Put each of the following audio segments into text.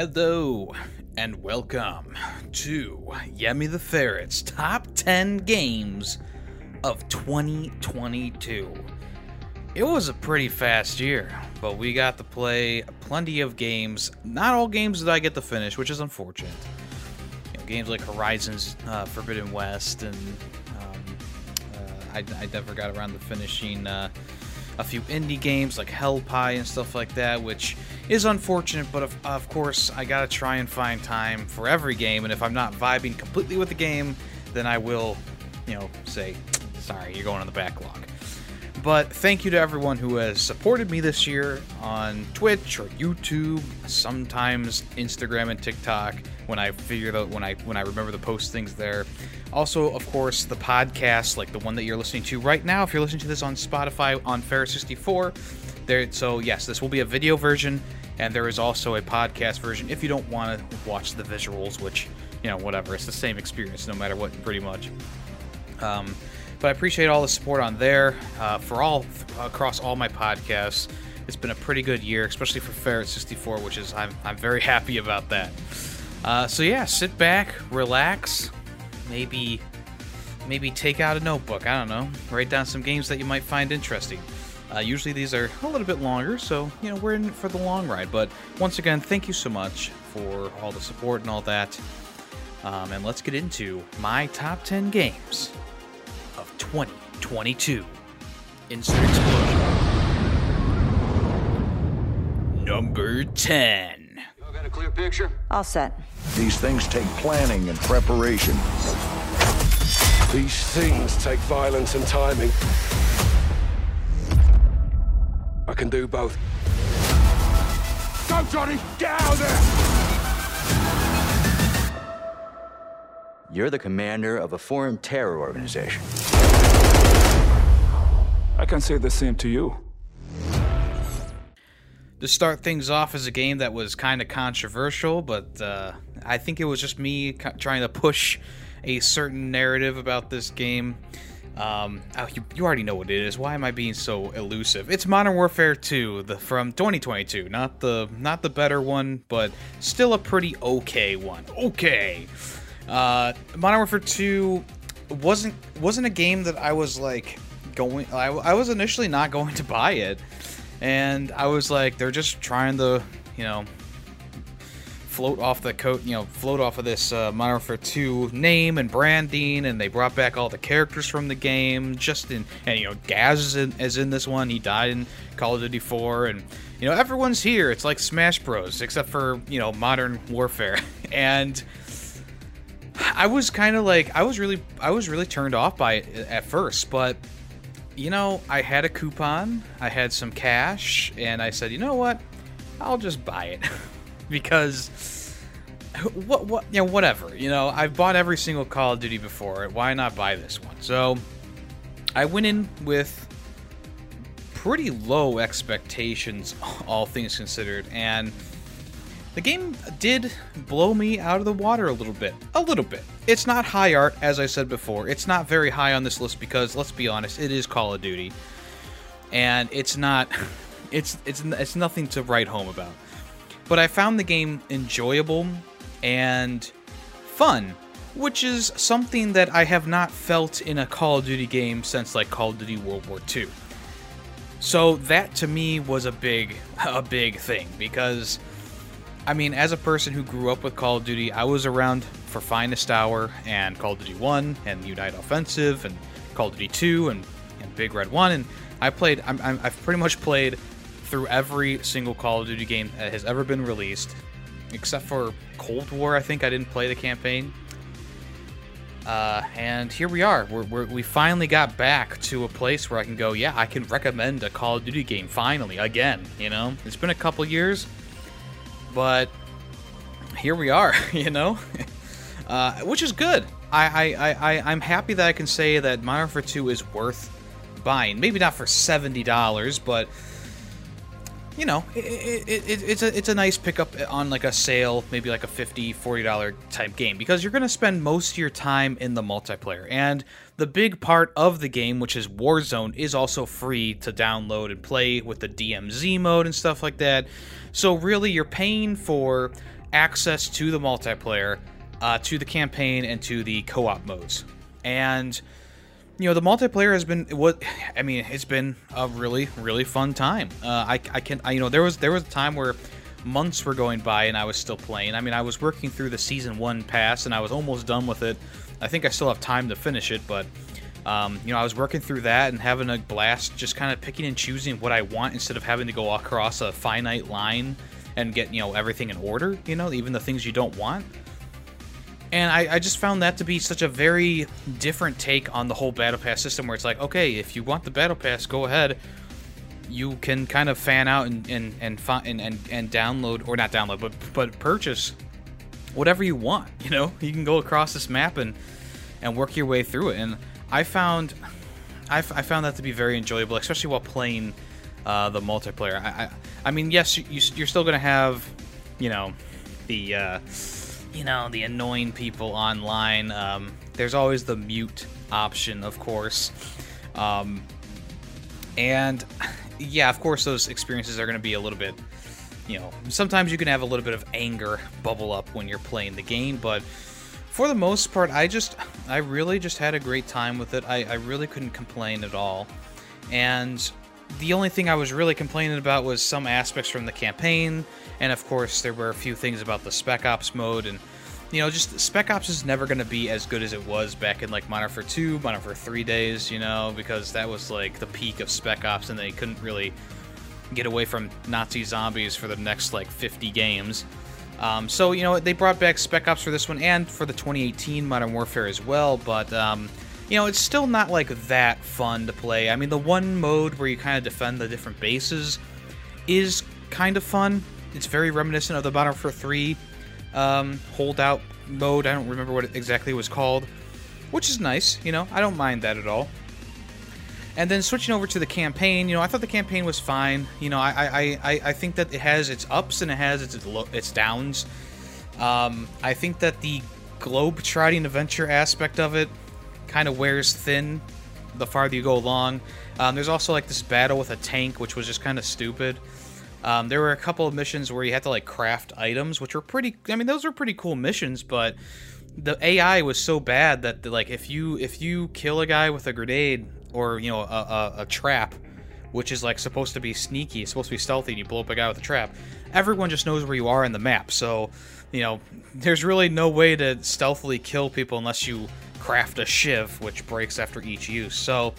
Hello, and welcome to Yemi the Ferret's Top 10 Games of 2022. It was a pretty fast year, but we got to play plenty of games. Not all games that I get to finish, which is unfortunate. You know, games like Horizons uh, Forbidden West, and um, uh, I, I, never got around to finishing uh, a few indie games like Hell Pie and stuff like that, which is unfortunate, but of, of course, I gotta try and find time for every game, and if I'm not vibing completely with the game, then I will, you know, say, sorry, you're going on the backlog. But thank you to everyone who has supported me this year on Twitch or YouTube, sometimes Instagram and TikTok when I figure out when I when I remember to post things there. Also, of course, the podcast, like the one that you're listening to right now, if you're listening to this on Spotify on Ferret64, there so yes, this will be a video version and there is also a podcast version if you don't want to watch the visuals, which, you know, whatever, it's the same experience no matter what pretty much. Um but I appreciate all the support on there uh, for all across all my podcasts. It's been a pretty good year, especially for Ferret 64, which is I'm I'm very happy about that. Uh, so yeah, sit back, relax, maybe maybe take out a notebook. I don't know, write down some games that you might find interesting. Uh, usually these are a little bit longer, so you know we're in for the long ride. But once again, thank you so much for all the support and all that. Um, and let's get into my top 10 games of 2022. Insert explosion. Number 10. Y'all got a clear picture? All set. These things take planning and preparation. These things take violence and timing. I can do both. Go, Johnny! Get out there! You're the commander of a foreign terror organization. I can say the same to you. To start things off as a game that was kind of controversial, but uh, I think it was just me trying to push a certain narrative about this game. Um, oh, you, you already know what it is. Why am I being so elusive? It's Modern Warfare 2, the from 2022, not the not the better one, but still a pretty okay one. Okay. Uh, Modern Warfare 2 wasn't wasn't a game that I was like going. I, I was initially not going to buy it, and I was like, they're just trying to, you know, float off the coat, you know, float off of this uh, Modern Warfare 2 name and branding, and they brought back all the characters from the game. Just in, and you know, Gaz is in, is in this one. He died in Call of Duty 4, and you know, everyone's here. It's like Smash Bros, except for you know, Modern Warfare, and I was kind of like I was really I was really turned off by it at first, but you know, I had a coupon, I had some cash, and I said, "You know what? I'll just buy it." because what what you know, whatever. You know, I've bought every single Call of Duty before. Why not buy this one? So, I went in with pretty low expectations all things considered, and the game did blow me out of the water a little bit. A little bit. It's not high art, as I said before. It's not very high on this list because, let's be honest, it is Call of Duty. And it's not. It's, it's, it's nothing to write home about. But I found the game enjoyable and fun, which is something that I have not felt in a Call of Duty game since like Call of Duty World War II. So that to me was a big a big thing because I mean, as a person who grew up with Call of Duty, I was around for Finest Hour and Call of Duty 1 and United Offensive and Call of Duty 2 and, and Big Red 1. And I played, i have pretty much played through every single Call of Duty game that has ever been released, except for Cold War. I think I didn't play the campaign. Uh, and here we are. We're, we're, we finally got back to a place where I can go, yeah, I can recommend a Call of Duty game finally, again. You know, it's been a couple years but here we are, you know, uh, which is good. I, I, I, I'm happy that I can say that Modern Warfare 2 is worth buying. Maybe not for $70, but you know, it, it, it, it's a it's a nice pickup on like a sale, maybe like a 50 40 dollar type game because you're going to spend most of your time in the multiplayer. And the big part of the game, which is Warzone, is also free to download and play with the DMZ mode and stuff like that. So really, you're paying for access to the multiplayer, uh, to the campaign, and to the co-op modes. And you know the multiplayer has been what I mean. It's been a really really fun time. Uh, I I can I, you know there was there was a time where months were going by and I was still playing. I mean I was working through the season one pass and I was almost done with it. I think I still have time to finish it, but um, you know I was working through that and having a blast, just kind of picking and choosing what I want instead of having to go across a finite line and get you know everything in order. You know even the things you don't want. And I, I, just found that to be such a very different take on the whole Battle Pass system, where it's like, okay, if you want the Battle Pass, go ahead. You can kind of fan out and and and and, and, and download, or not download, but but purchase whatever you want. You know, you can go across this map and and work your way through it. And I found I, I found that to be very enjoyable, especially while playing uh, the multiplayer. I, I, I mean, yes, you, you're still gonna have, you know, the. Uh, you know, the annoying people online. Um, there's always the mute option, of course. Um, and yeah, of course, those experiences are going to be a little bit, you know, sometimes you can have a little bit of anger bubble up when you're playing the game, but for the most part, I just, I really just had a great time with it. I, I really couldn't complain at all. And the only thing I was really complaining about was some aspects from the campaign, and of course there were a few things about the Spec Ops mode, and you know, just Spec Ops is never going to be as good as it was back in like Modern Warfare 2, Modern Warfare 3 days, you know, because that was like the peak of Spec Ops, and they couldn't really get away from Nazi zombies for the next like 50 games. Um, so you know, they brought back Spec Ops for this one and for the 2018 Modern Warfare as well, but um, you know, it's still not like that fun to play. I mean, the one mode where you kind of defend the different bases is kind of fun. It's very reminiscent of the Modern Warfare 3 um, holdout mode. I don't remember what it exactly was called, which is nice. You know, I don't mind that at all. And then switching over to the campaign, you know, I thought the campaign was fine. You know, I I, I, I think that it has its ups and it has its its downs. Um, I think that the globe-trotting adventure aspect of it kind of wears thin the farther you go along. Um, there's also like this battle with a tank, which was just kind of stupid. Um, there were a couple of missions where you had to like craft items, which were pretty. I mean, those were pretty cool missions, but the AI was so bad that like if you if you kill a guy with a grenade or you know a, a, a trap, which is like supposed to be sneaky, supposed to be stealthy, and you blow up a guy with a trap, everyone just knows where you are in the map. So you know, there's really no way to stealthily kill people unless you craft a shiv, which breaks after each use. So,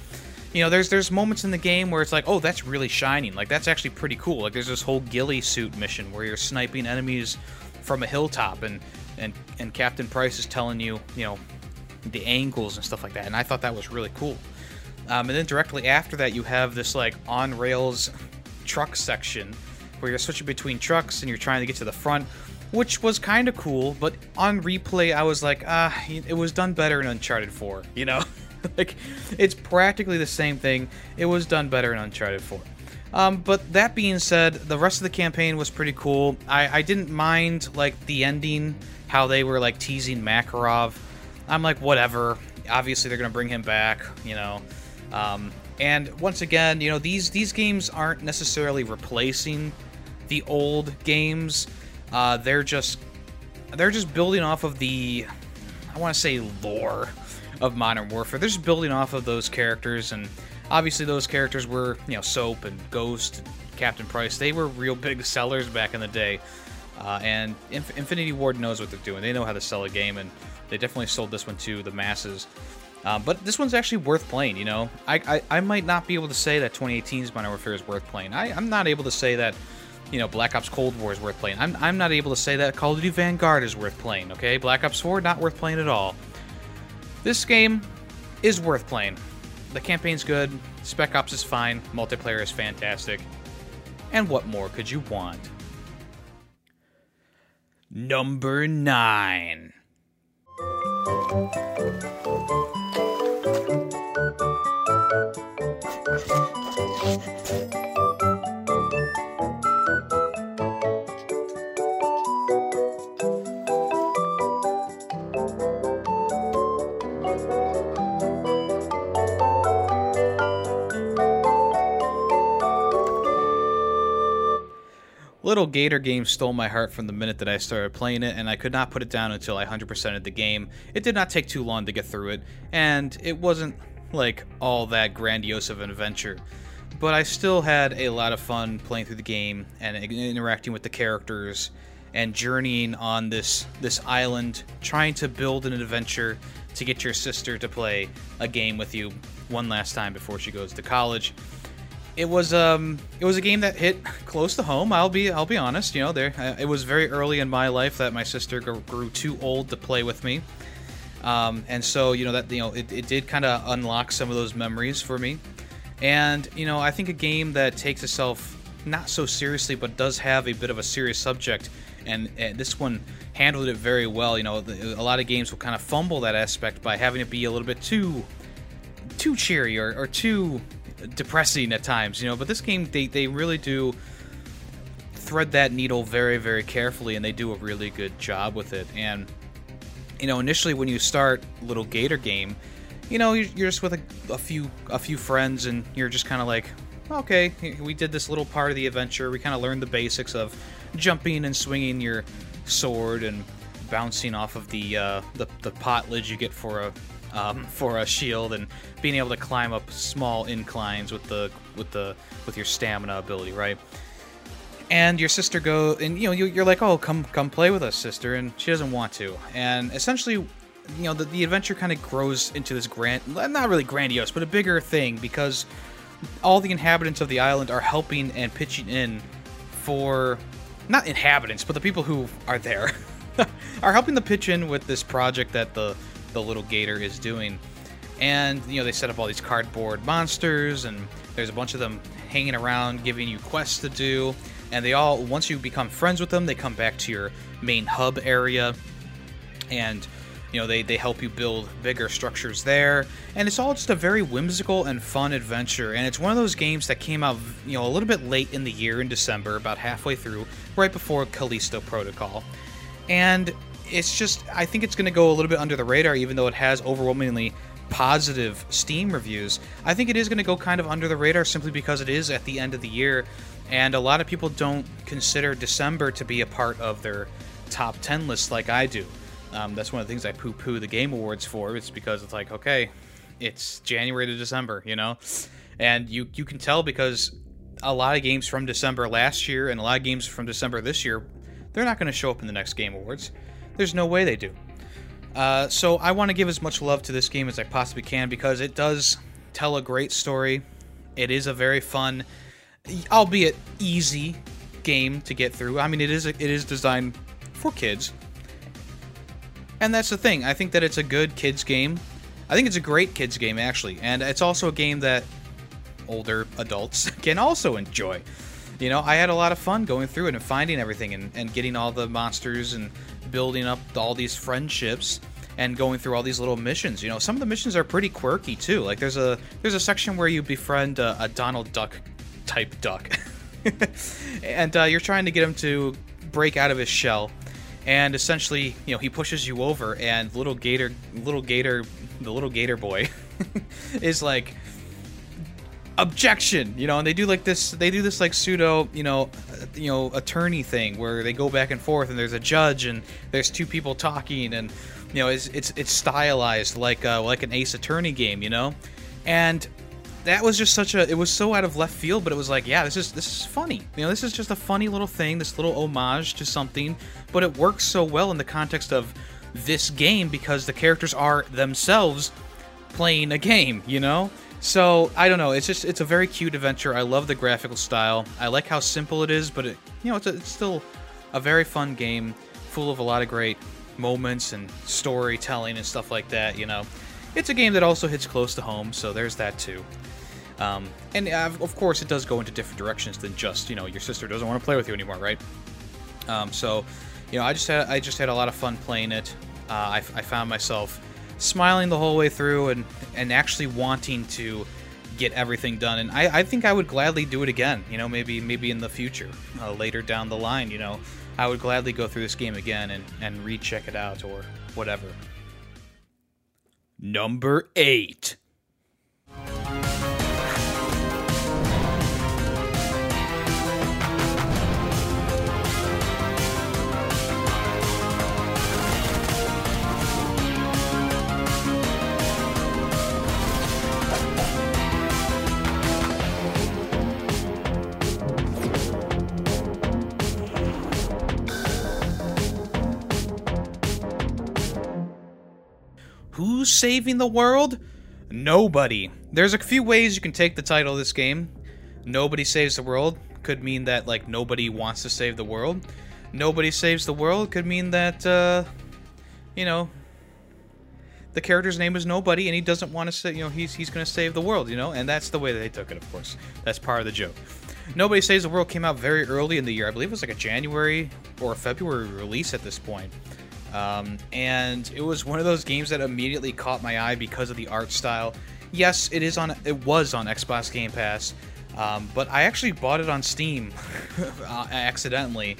you know, there's there's moments in the game where it's like, oh, that's really shining. Like that's actually pretty cool. Like there's this whole ghillie suit mission where you're sniping enemies from a hilltop, and and and Captain Price is telling you, you know, the angles and stuff like that. And I thought that was really cool. Um, and then directly after that, you have this like on rails truck section where you're switching between trucks and you're trying to get to the front which was kind of cool. But on replay, I was like, ah, it was done better in Uncharted 4. You know, like it's practically the same thing. It was done better in Uncharted 4. Um, but that being said, the rest of the campaign was pretty cool. I, I didn't mind like the ending, how they were like teasing Makarov. I'm like, whatever. Obviously, they're gonna bring him back. You know. Um, and once again, you know these these games aren't necessarily replacing the old games. Uh, they're just they're just building off of the I want to say lore of Modern Warfare. They're just building off of those characters, and obviously those characters were you know Soap and Ghost, and Captain Price. They were real big sellers back in the day, uh, and Inf- Infinity Ward knows what they're doing. They know how to sell a game, and they definitely sold this one to the masses. Um, but this one's actually worth playing, you know. I, I, I might not be able to say that 2018's Modern Warfare is worth playing. I, I'm not able to say that you know, Black Ops Cold War is worth playing. I'm, I'm not able to say that Call of Duty Vanguard is worth playing, okay? Black Ops 4, not worth playing at all. This game is worth playing. The campaign's good, Spec Ops is fine, multiplayer is fantastic. And what more could you want? Number 9. Little Gator game stole my heart from the minute that I started playing it, and I could not put it down until I 100%ed the game. It did not take too long to get through it, and it wasn't like all that grandiose of an adventure. But I still had a lot of fun playing through the game and interacting with the characters and journeying on this this island, trying to build an adventure to get your sister to play a game with you one last time before she goes to college it was um it was a game that hit close to home. I'll be I'll be honest. You know, there uh, it was very early in my life that my sister grew too old to play with me, um, and so you know that you know it, it did kind of unlock some of those memories for me. And you know, I think a game that takes itself not so seriously, but does have a bit of a serious subject, and, and this one handled it very well. You know, the, a lot of games will kind of fumble that aspect by having it be a little bit too too cheery or, or too depressing at times, you know. But this game, they they really do thread that needle very very carefully, and they do a really good job with it. And you know, initially when you start Little Gator game, you know, you're, just with a, a few a few friends, and you're just kind of like, okay, we did this little part of the adventure. We kind of learned the basics of jumping and swinging your sword and bouncing off of the uh, the, the pot lid you get for a um, for a shield and being able to climb up small inclines with the with the with your stamina ability, right? And your sister go and you know you're like, oh, come come play with us, sister, and she doesn't want to. And essentially, you know, the, the adventure kind of grows into this grand, not really grandiose, but a bigger thing because all the inhabitants of the island are helping and pitching in for not inhabitants, but the people who are there are helping to pitch in with this project that the the little gator is doing. And, you know, they set up all these cardboard monsters, and there's a bunch of them hanging around giving you quests to do. And they all, once you become friends with them, they come back to your main hub area. And, you know, they, they help you build bigger structures there. And it's all just a very whimsical and fun adventure. And it's one of those games that came out, you know, a little bit late in the year in December, about halfway through, right before Callisto Protocol. And it's just I think it's going to go a little bit under the radar, even though it has overwhelmingly positive Steam reviews. I think it is going to go kind of under the radar simply because it is at the end of the year, and a lot of people don't consider December to be a part of their top 10 list like I do. Um, that's one of the things I poo poo the Game Awards for. It's because it's like, okay, it's January to December, you know? And you, you can tell because a lot of games from December last year and a lot of games from December this year, they're not going to show up in the next Game Awards. There's no way they do. Uh, so I want to give as much love to this game as I possibly can because it does tell a great story. It is a very fun, albeit easy, game to get through. I mean, it is it is designed for kids, and that's the thing. I think that it's a good kids game. I think it's a great kids game actually, and it's also a game that older adults can also enjoy. You know, I had a lot of fun going through it and finding everything and, and getting all the monsters and building up all these friendships and going through all these little missions. You know, some of the missions are pretty quirky too. Like there's a there's a section where you befriend a, a Donald Duck type duck, and uh, you're trying to get him to break out of his shell. And essentially, you know, he pushes you over, and little Gator, little Gator, the little Gator boy, is like, objection you know and they do like this they do this like pseudo you know you know attorney thing where they go back and forth and there's a judge and there's two people talking and you know it's it's, it's stylized like uh, like an ace attorney game you know? And that was just such a it was so out of left field but it was like yeah this is this is funny. You know this is just a funny little thing this little homage to something but it works so well in the context of this game because the characters are themselves playing a game you know so I don't know. It's just it's a very cute adventure. I love the graphical style. I like how simple it is, but it you know it's, a, it's still a very fun game, full of a lot of great moments and storytelling and stuff like that. You know, it's a game that also hits close to home, so there's that too. Um, and uh, of course, it does go into different directions than just you know your sister doesn't want to play with you anymore, right? Um, so, you know, I just had I just had a lot of fun playing it. Uh, I, I found myself smiling the whole way through and and actually wanting to get everything done. And I, I think I would gladly do it again. You know, maybe maybe in the future, uh, later down the line. You know, I would gladly go through this game again and and recheck it out or whatever. Number eight. Who's saving the world? Nobody. There's a few ways you can take the title of this game. Nobody saves the world could mean that like nobody wants to save the world. Nobody saves the world could mean that uh you know the character's name is nobody and he doesn't want to say you know he's he's going to save the world, you know? And that's the way that they took it, of course. That's part of the joke. Nobody Saves the World came out very early in the year. I believe it was like a January or a February release at this point. Um, and it was one of those games that immediately caught my eye because of the art style. Yes, it is on. It was on Xbox Game Pass, um, but I actually bought it on Steam uh, accidentally,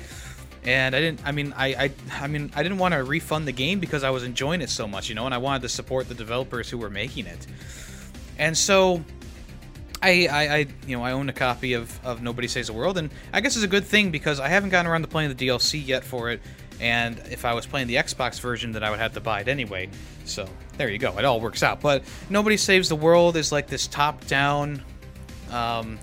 and I didn't. I mean, I, I, I mean, I didn't want to refund the game because I was enjoying it so much, you know, and I wanted to support the developers who were making it. And so, I, I, I you know, I own a copy of, of Nobody Saves the World, and I guess it's a good thing because I haven't gotten around to playing the DLC yet for it. And if I was playing the Xbox version, then I would have to buy it anyway. So there you go. It all works out. But Nobody Saves the World is like this top-down um,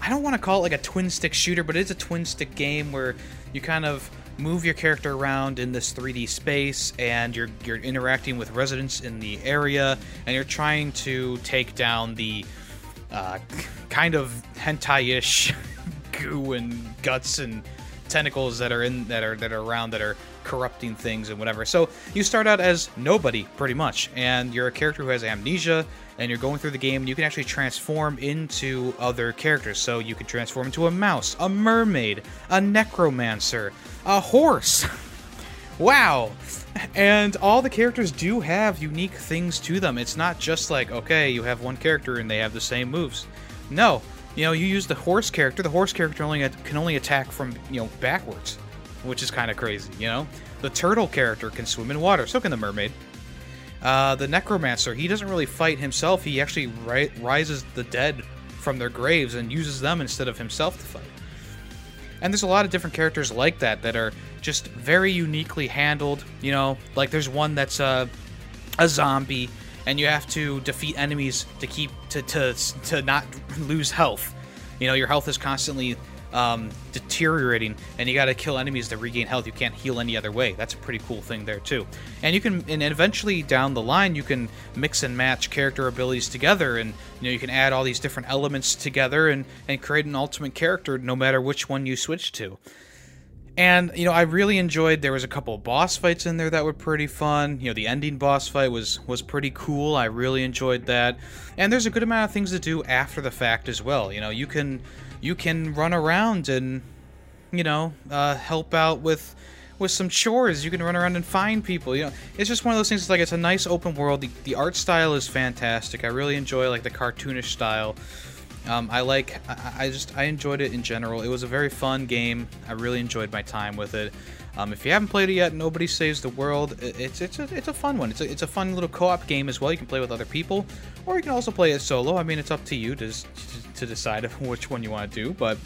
I don't want to call it like a twin stick shooter, but it's a twin stick game where you kind of move your character around in this 3D space and you're you're interacting with residents in the area and you're trying to take down the uh, kind of hentai-ish goo and guts and tentacles that are in that are that are around that are corrupting things and whatever. So you start out as nobody pretty much, and you're a character who has amnesia, and you're going through the game. and You can actually transform into other characters. So you can transform into a mouse, a mermaid, a necromancer, a horse. wow. And all the characters do have unique things to them. It's not just like, okay, you have one character and they have the same moves. No, you know, you use the horse character. The horse character only can only attack from you know backwards, which is kind of crazy. You know, the turtle character can swim in water. So can the mermaid. Uh, the necromancer, he doesn't really fight himself. He actually ri- rises the dead from their graves and uses them instead of himself to fight. And there's a lot of different characters like that that are just very uniquely handled. You know, like there's one that's a, a zombie and you have to defeat enemies to keep to to to not lose health. You know, your health is constantly um, deteriorating, and you got to kill enemies to regain health. You can't heal any other way. That's a pretty cool thing there too. And you can, and eventually down the line, you can mix and match character abilities together, and you know you can add all these different elements together and and create an ultimate character, no matter which one you switch to. And you know, I really enjoyed. There was a couple boss fights in there that were pretty fun. You know, the ending boss fight was was pretty cool. I really enjoyed that. And there's a good amount of things to do after the fact as well. You know, you can you can run around and you know uh, help out with with some chores. You can run around and find people. You know, it's just one of those things. It's like it's a nice open world. The, the art style is fantastic. I really enjoy like the cartoonish style. Um, I like, I, I, just, I enjoyed it in general. It was a very fun game. I really enjoyed my time with it. Um, if you haven't played it yet, Nobody Saves the World. It's it's a, it's a fun one. It's a, it's a fun little co-op game as well. You can play with other people, or you can also play it solo. I mean, it's up to you to to decide which one you want to do. But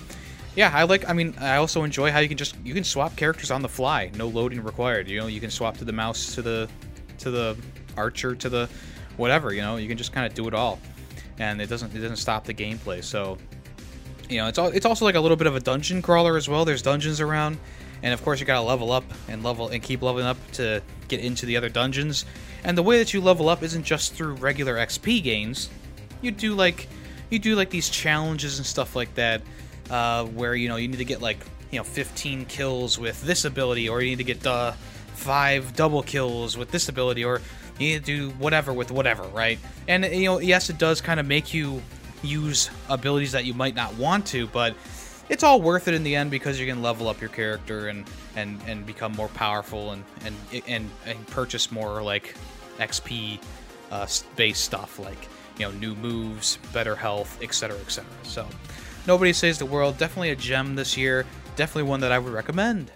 yeah, I like. I mean, I also enjoy how you can just you can swap characters on the fly, no loading required. You know, you can swap to the mouse, to the to the archer, to the whatever. You know, you can just kind of do it all and it doesn't it doesn't stop the gameplay. So, you know, it's all, it's also like a little bit of a dungeon crawler as well. There's dungeons around, and of course you gotta level up and level and keep leveling up to get into the other dungeons. And the way that you level up isn't just through regular XP gains. You do like you do like these challenges and stuff like that, uh, where you know you need to get like you know 15 kills with this ability, or you need to get uh, five double kills with this ability, or you need to do whatever with whatever, right? And you know, yes, it does kind of make you use abilities that you might not want to, but it's all worth it in the end because you can level up your character and and and become more powerful and and and, and purchase more like XP uh, based stuff like you know new moves, better health, etc., etc. So, nobody saves the world. Definitely a gem this year. Definitely one that I would recommend.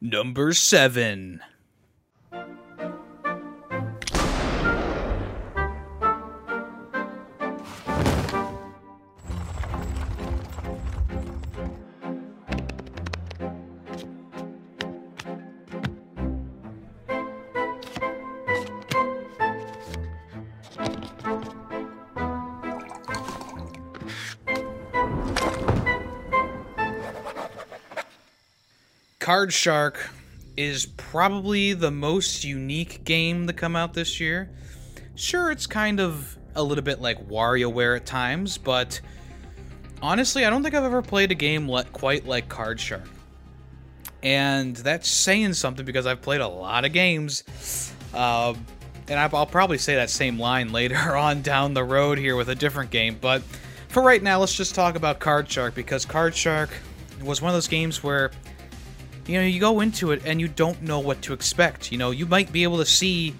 Number seven. Card Shark is probably the most unique game to come out this year. Sure, it's kind of a little bit like WarioWare at times, but honestly, I don't think I've ever played a game le- quite like Card Shark. And that's saying something because I've played a lot of games. Uh, and I'll probably say that same line later on down the road here with a different game. But for right now, let's just talk about Card Shark because Card Shark was one of those games where you know you go into it and you don't know what to expect. You know, you might be able to see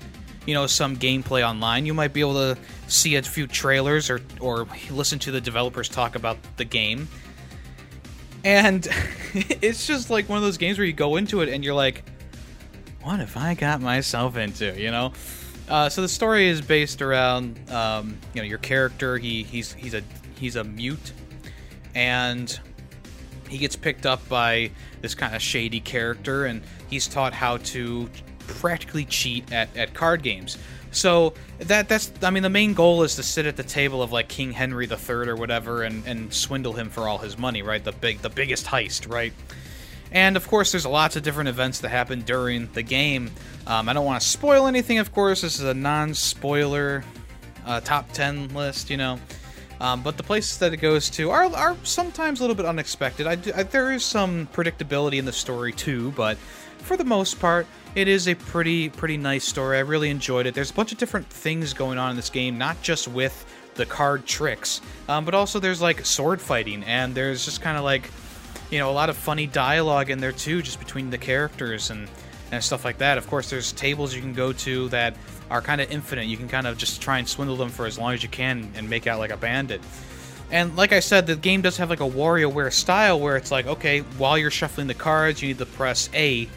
you know some gameplay online. You might be able to see a few trailers or or listen to the developers talk about the game. And it's just like one of those games where you go into it and you're like, what have I got myself into? You know. Uh, so the story is based around um, you know your character. He he's he's a he's a mute, and he gets picked up by this kind of shady character, and he's taught how to practically cheat at, at card games. So that that's I mean the main goal is to sit at the table of like King Henry III or whatever and, and swindle him for all his money, right? The big the biggest heist, right? And of course, there's lots of different events that happen during the game. Um, I don't want to spoil anything, of course. This is a non-spoiler uh, top 10 list, you know. Um, but the places that it goes to are, are sometimes a little bit unexpected. I, I, there is some predictability in the story too, but for the most part, it is a pretty pretty nice story. I really enjoyed it. There's a bunch of different things going on in this game, not just with the card tricks, um, but also there's like sword fighting, and there's just kind of like, you know, a lot of funny dialogue in there too, just between the characters and and stuff like that. Of course, there's tables you can go to that are kind of infinite. You can kind of just try and swindle them for as long as you can and make out like a bandit. And like I said, the game does have like a WarioWare style where it's like, okay, while you're shuffling the cards, you need to press A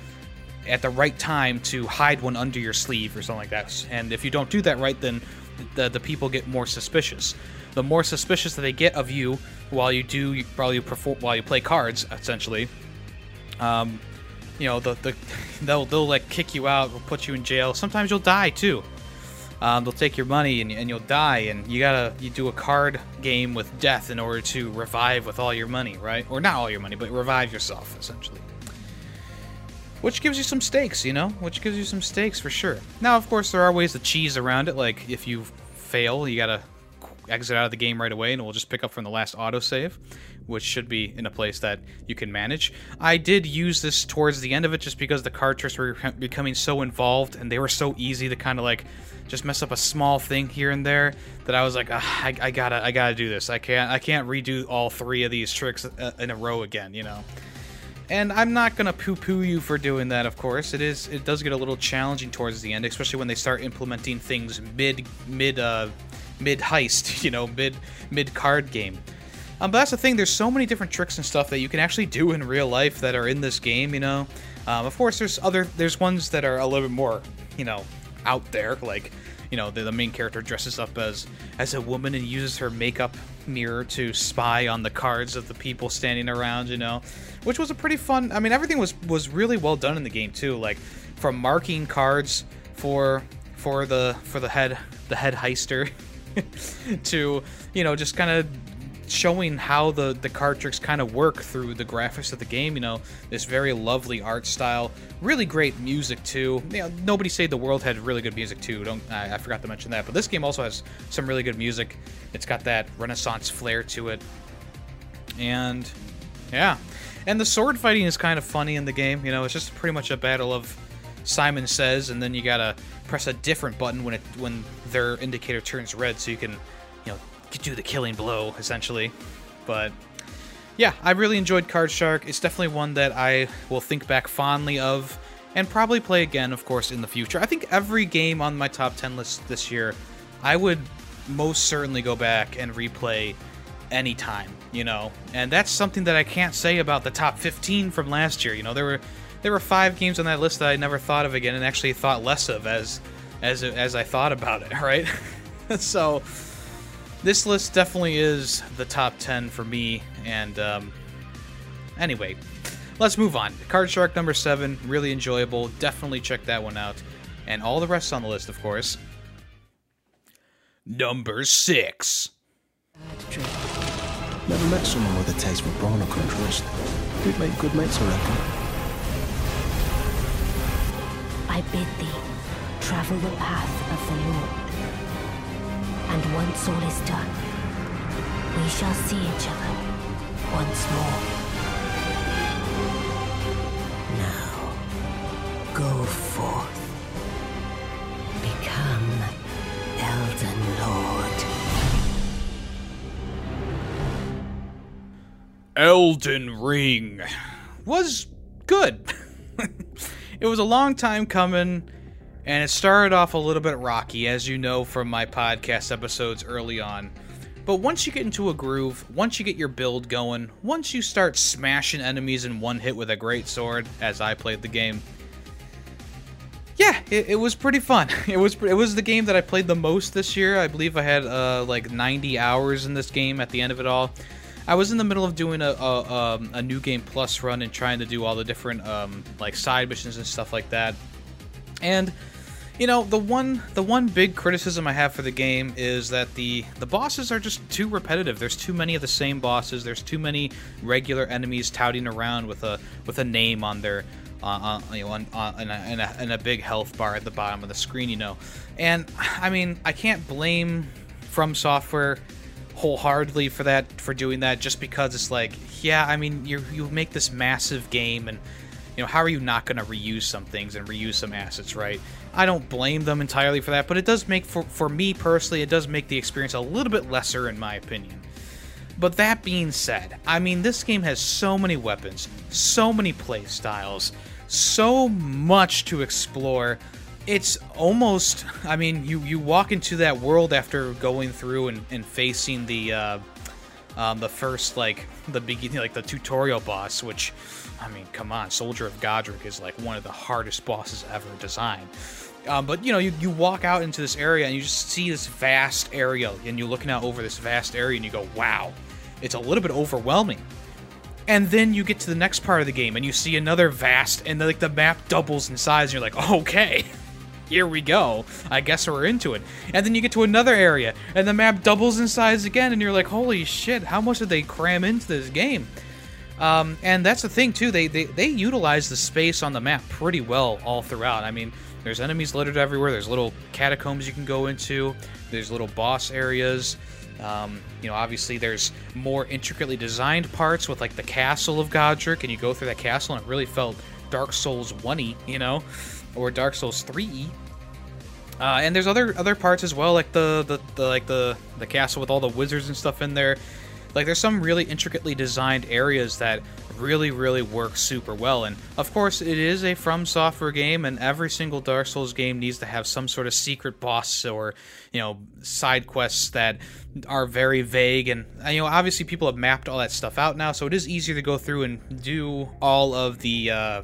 at the right time to hide one under your sleeve or something like that. And if you don't do that right, then the, the people get more suspicious. The more suspicious that they get of you while you do while you perform while you play cards, essentially, um, you know, the, the they'll they'll like kick you out, will put you in jail. Sometimes you'll die too. Um, they'll take your money and, and you'll die, and you gotta you do a card game with death in order to revive with all your money, right? Or not all your money, but revive yourself essentially. Which gives you some stakes, you know? Which gives you some stakes for sure. Now, of course, there are ways to cheese around it. Like if you fail, you gotta exit out of the game right away, and we'll just pick up from the last autosave which should be in a place that you can manage. I did use this towards the end of it just because the card tricks were becoming so involved and they were so easy to kind of like just mess up a small thing here and there that I was like, ah, I, I, gotta, I gotta do this. I can't, I can't redo all three of these tricks uh, in a row again, you know. And I'm not gonna poo-poo you for doing that, of course. It is, it does get a little challenging towards the end, especially when they start implementing things mid, mid, uh, mid heist, you know, mid, mid card game. Um, but that's the thing. There's so many different tricks and stuff that you can actually do in real life that are in this game. You know, um, of course, there's other there's ones that are a little bit more, you know, out there. Like, you know, the, the main character dresses up as as a woman and uses her makeup mirror to spy on the cards of the people standing around. You know, which was a pretty fun. I mean, everything was was really well done in the game too. Like from marking cards for for the for the head the head heister to you know just kind of showing how the the card tricks kind of work through the graphics of the game. You know, this very lovely art style, really great music too. You know, nobody say the world had really good music too. Don't I, I forgot to mention that. But this game also has some really good music. It's got that Renaissance flair to it, and yeah, and the sword fighting is kind of funny in the game. You know, it's just pretty much a battle of Simon says, and then you gotta press a different button when it when their indicator turns red, so you can do the killing blow, essentially. But yeah, I really enjoyed Card Shark. It's definitely one that I will think back fondly of and probably play again, of course, in the future. I think every game on my top 10 list this year, I would most certainly go back and replay anytime, you know. And that's something that I can't say about the top 15 from last year. You know, there were there were five games on that list that I never thought of again and actually thought less of as as as I thought about it, right? so this list definitely is the top 10 for me. And um, anyway, let's move on. Card Shark number 7, really enjoyable. Definitely check that one out. And all the rest on the list, of course. Number 6. Never met someone with a taste for brawn I couldn't trust. We'd make good mates, I reckon. I bid thee travel the path of the Lord. And once all is done, we shall see each other once more. Now, go forth. Become Elden Lord. Elden Ring was good. it was a long time coming, and it started off a little bit rocky, as you know from my podcast episodes early on. But once you get into a groove, once you get your build going, once you start smashing enemies in one hit with a great sword, as I played the game, yeah, it, it was pretty fun. It was it was the game that I played the most this year. I believe I had uh, like 90 hours in this game at the end of it all. I was in the middle of doing a, a, um, a new game plus run and trying to do all the different um, like side missions and stuff like that. And you know, the one the one big criticism I have for the game is that the the bosses are just too repetitive. There's too many of the same bosses. There's too many regular enemies touting around with a with a name on their uh, uh, you know, on, on, in, a, a big health bar at the bottom of the screen, you know. And I mean, I can't blame From Software wholeheartedly for that for doing that just because it's like yeah i mean you you make this massive game and you know how are you not going to reuse some things and reuse some assets right i don't blame them entirely for that but it does make for for me personally it does make the experience a little bit lesser in my opinion. But that being said i mean this game has so many weapons so many play styles so much to explore. It's almost i mean you you walk into that world after going through and, and facing the uh, um, the first like the beginning like the tutorial boss which i mean come on soldier of Godrick is like one of the hardest bosses ever designed um, but you know you, you walk out into this area and you just see this vast area and you're looking out over this vast area and you go wow it's a little bit overwhelming and then you get to the next part of the game and you see another vast and like the map doubles in size and you're like okay here we go. I guess we're into it. And then you get to another area, and the map doubles in size again, and you're like, holy shit, how much did they cram into this game? Um, and that's the thing, too. They, they, they utilize the space on the map pretty well all throughout. I mean, there's enemies littered everywhere. There's little catacombs you can go into. There's little boss areas. Um, you know, obviously there's more intricately designed parts with like the castle of Godrick, and you go through that castle, and it really felt Dark Souls 1 you know? or Dark Souls 3. Uh, and there's other other parts as well, like the, the, the like the the castle with all the wizards and stuff in there. Like there's some really intricately designed areas that really really work super well. And of course, it is a From Software game, and every single Dark Souls game needs to have some sort of secret boss or you know side quests that are very vague. And you know, obviously people have mapped all that stuff out now, so it is easier to go through and do all of the uh,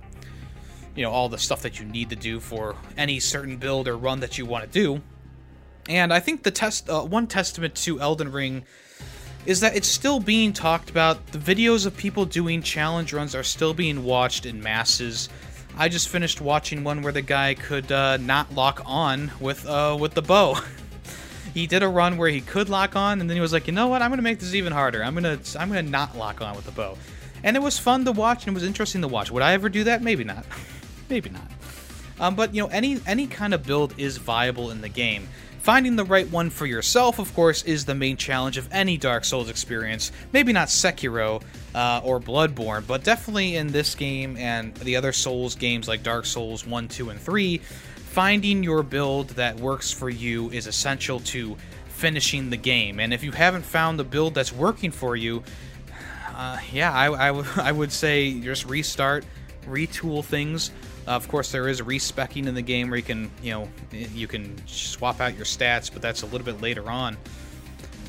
you know all the stuff that you need to do for any certain build or run that you want to do. And I think the test uh, one testament to Elden Ring is that it's still being talked about. The videos of people doing challenge runs are still being watched in masses. I just finished watching one where the guy could uh, not lock on with uh, with the bow. he did a run where he could lock on, and then he was like, you know what? I'm gonna make this even harder. I'm gonna I'm gonna not lock on with the bow. And it was fun to watch, and it was interesting to watch. Would I ever do that? Maybe not. Maybe not. Um, but you know, any any kind of build is viable in the game. Finding the right one for yourself, of course, is the main challenge of any Dark Souls experience. Maybe not Sekiro uh, or Bloodborne, but definitely in this game and the other Souls games like Dark Souls 1, 2, and 3, finding your build that works for you is essential to finishing the game. And if you haven't found the build that's working for you, uh, yeah, I, I would say just restart, retool things, uh, of course, there is respecking in the game where you can, you know, you can swap out your stats, but that's a little bit later on.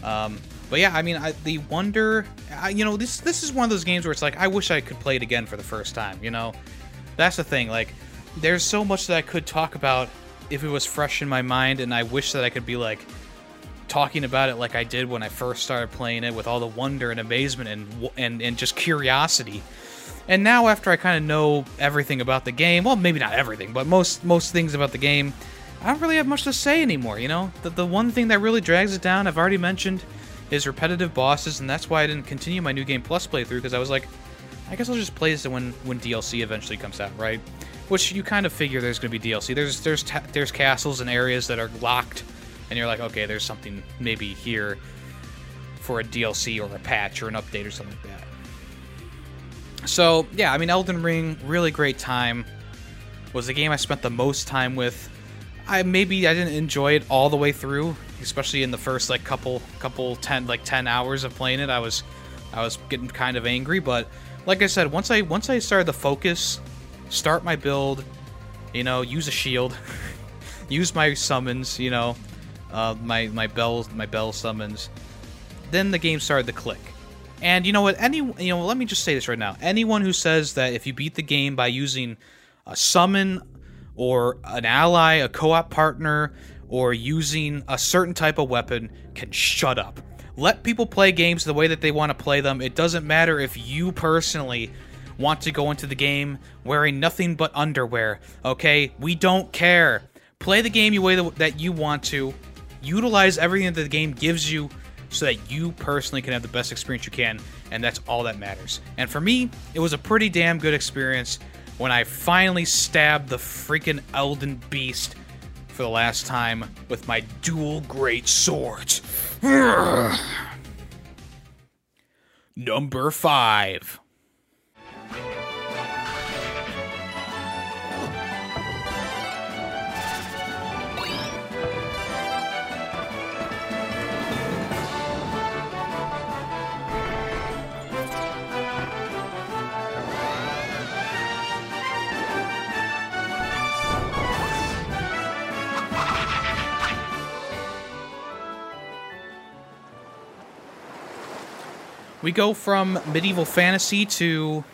Um, but yeah, I mean, I, the wonder, I, you know, this this is one of those games where it's like I wish I could play it again for the first time. You know, that's the thing. Like, there's so much that I could talk about if it was fresh in my mind, and I wish that I could be like talking about it like I did when I first started playing it, with all the wonder and amazement and and and just curiosity. And now after I kind of know everything about the game, well, maybe not everything, but most most things about the game, I don't really have much to say anymore, you know? The, the one thing that really drags it down, I've already mentioned, is repetitive bosses, and that's why I didn't continue my New Game Plus playthrough, because I was like, I guess I'll just play this when, when DLC eventually comes out, right? which you kind of figure there's going to be DLC. There's there's there's castles and areas that are locked, and you're like, okay, there's something maybe here for a DLC or a patch or an update or something like that. So yeah, I mean, Elden Ring, really great time. Was the game I spent the most time with. I maybe I didn't enjoy it all the way through, especially in the first like couple couple ten like ten hours of playing it. I was I was getting kind of angry, but like I said, once I once I started to focus, start my build, you know, use a shield, use my summons, you know, uh, my my bell my bell summons, then the game started to click. And you know what? Any you know, let me just say this right now. Anyone who says that if you beat the game by using a summon or an ally, a co-op partner, or using a certain type of weapon can shut up. Let people play games the way that they want to play them. It doesn't matter if you personally want to go into the game wearing nothing but underwear. Okay? We don't care. Play the game the way that you want to. Utilize everything that the game gives you so that you personally can have the best experience you can, and that's all that matters. And for me, it was a pretty damn good experience when I finally stabbed the freaking Elden Beast for the last time with my dual great swords. Number 5. We go from medieval fantasy to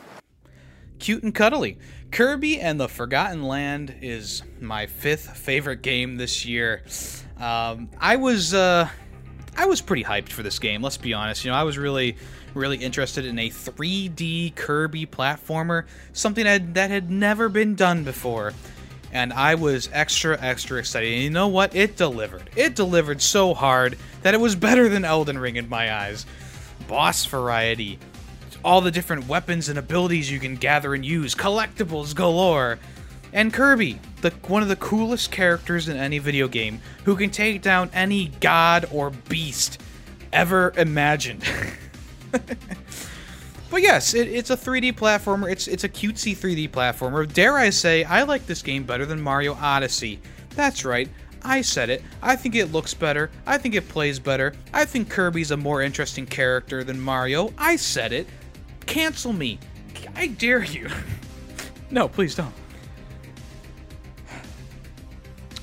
cute and cuddly. Kirby and the Forgotten Land is my fifth favorite game this year. Um, I was uh, I was pretty hyped for this game. Let's be honest. You know, I was really really interested in a 3D Kirby platformer, something that, that had never been done before. And I was extra, extra excited. And you know what? It delivered. It delivered so hard that it was better than Elden Ring in my eyes boss variety, all the different weapons and abilities you can gather and use, collectibles galore, and Kirby, the one of the coolest characters in any video game, who can take down any god or beast ever imagined. but yes, it, it's a 3D platformer. It's it's a cutesy 3D platformer. Dare I say, I like this game better than Mario Odyssey. That's right. I said it. I think it looks better. I think it plays better. I think Kirby's a more interesting character than Mario. I said it. Cancel me. I dare you. no, please don't.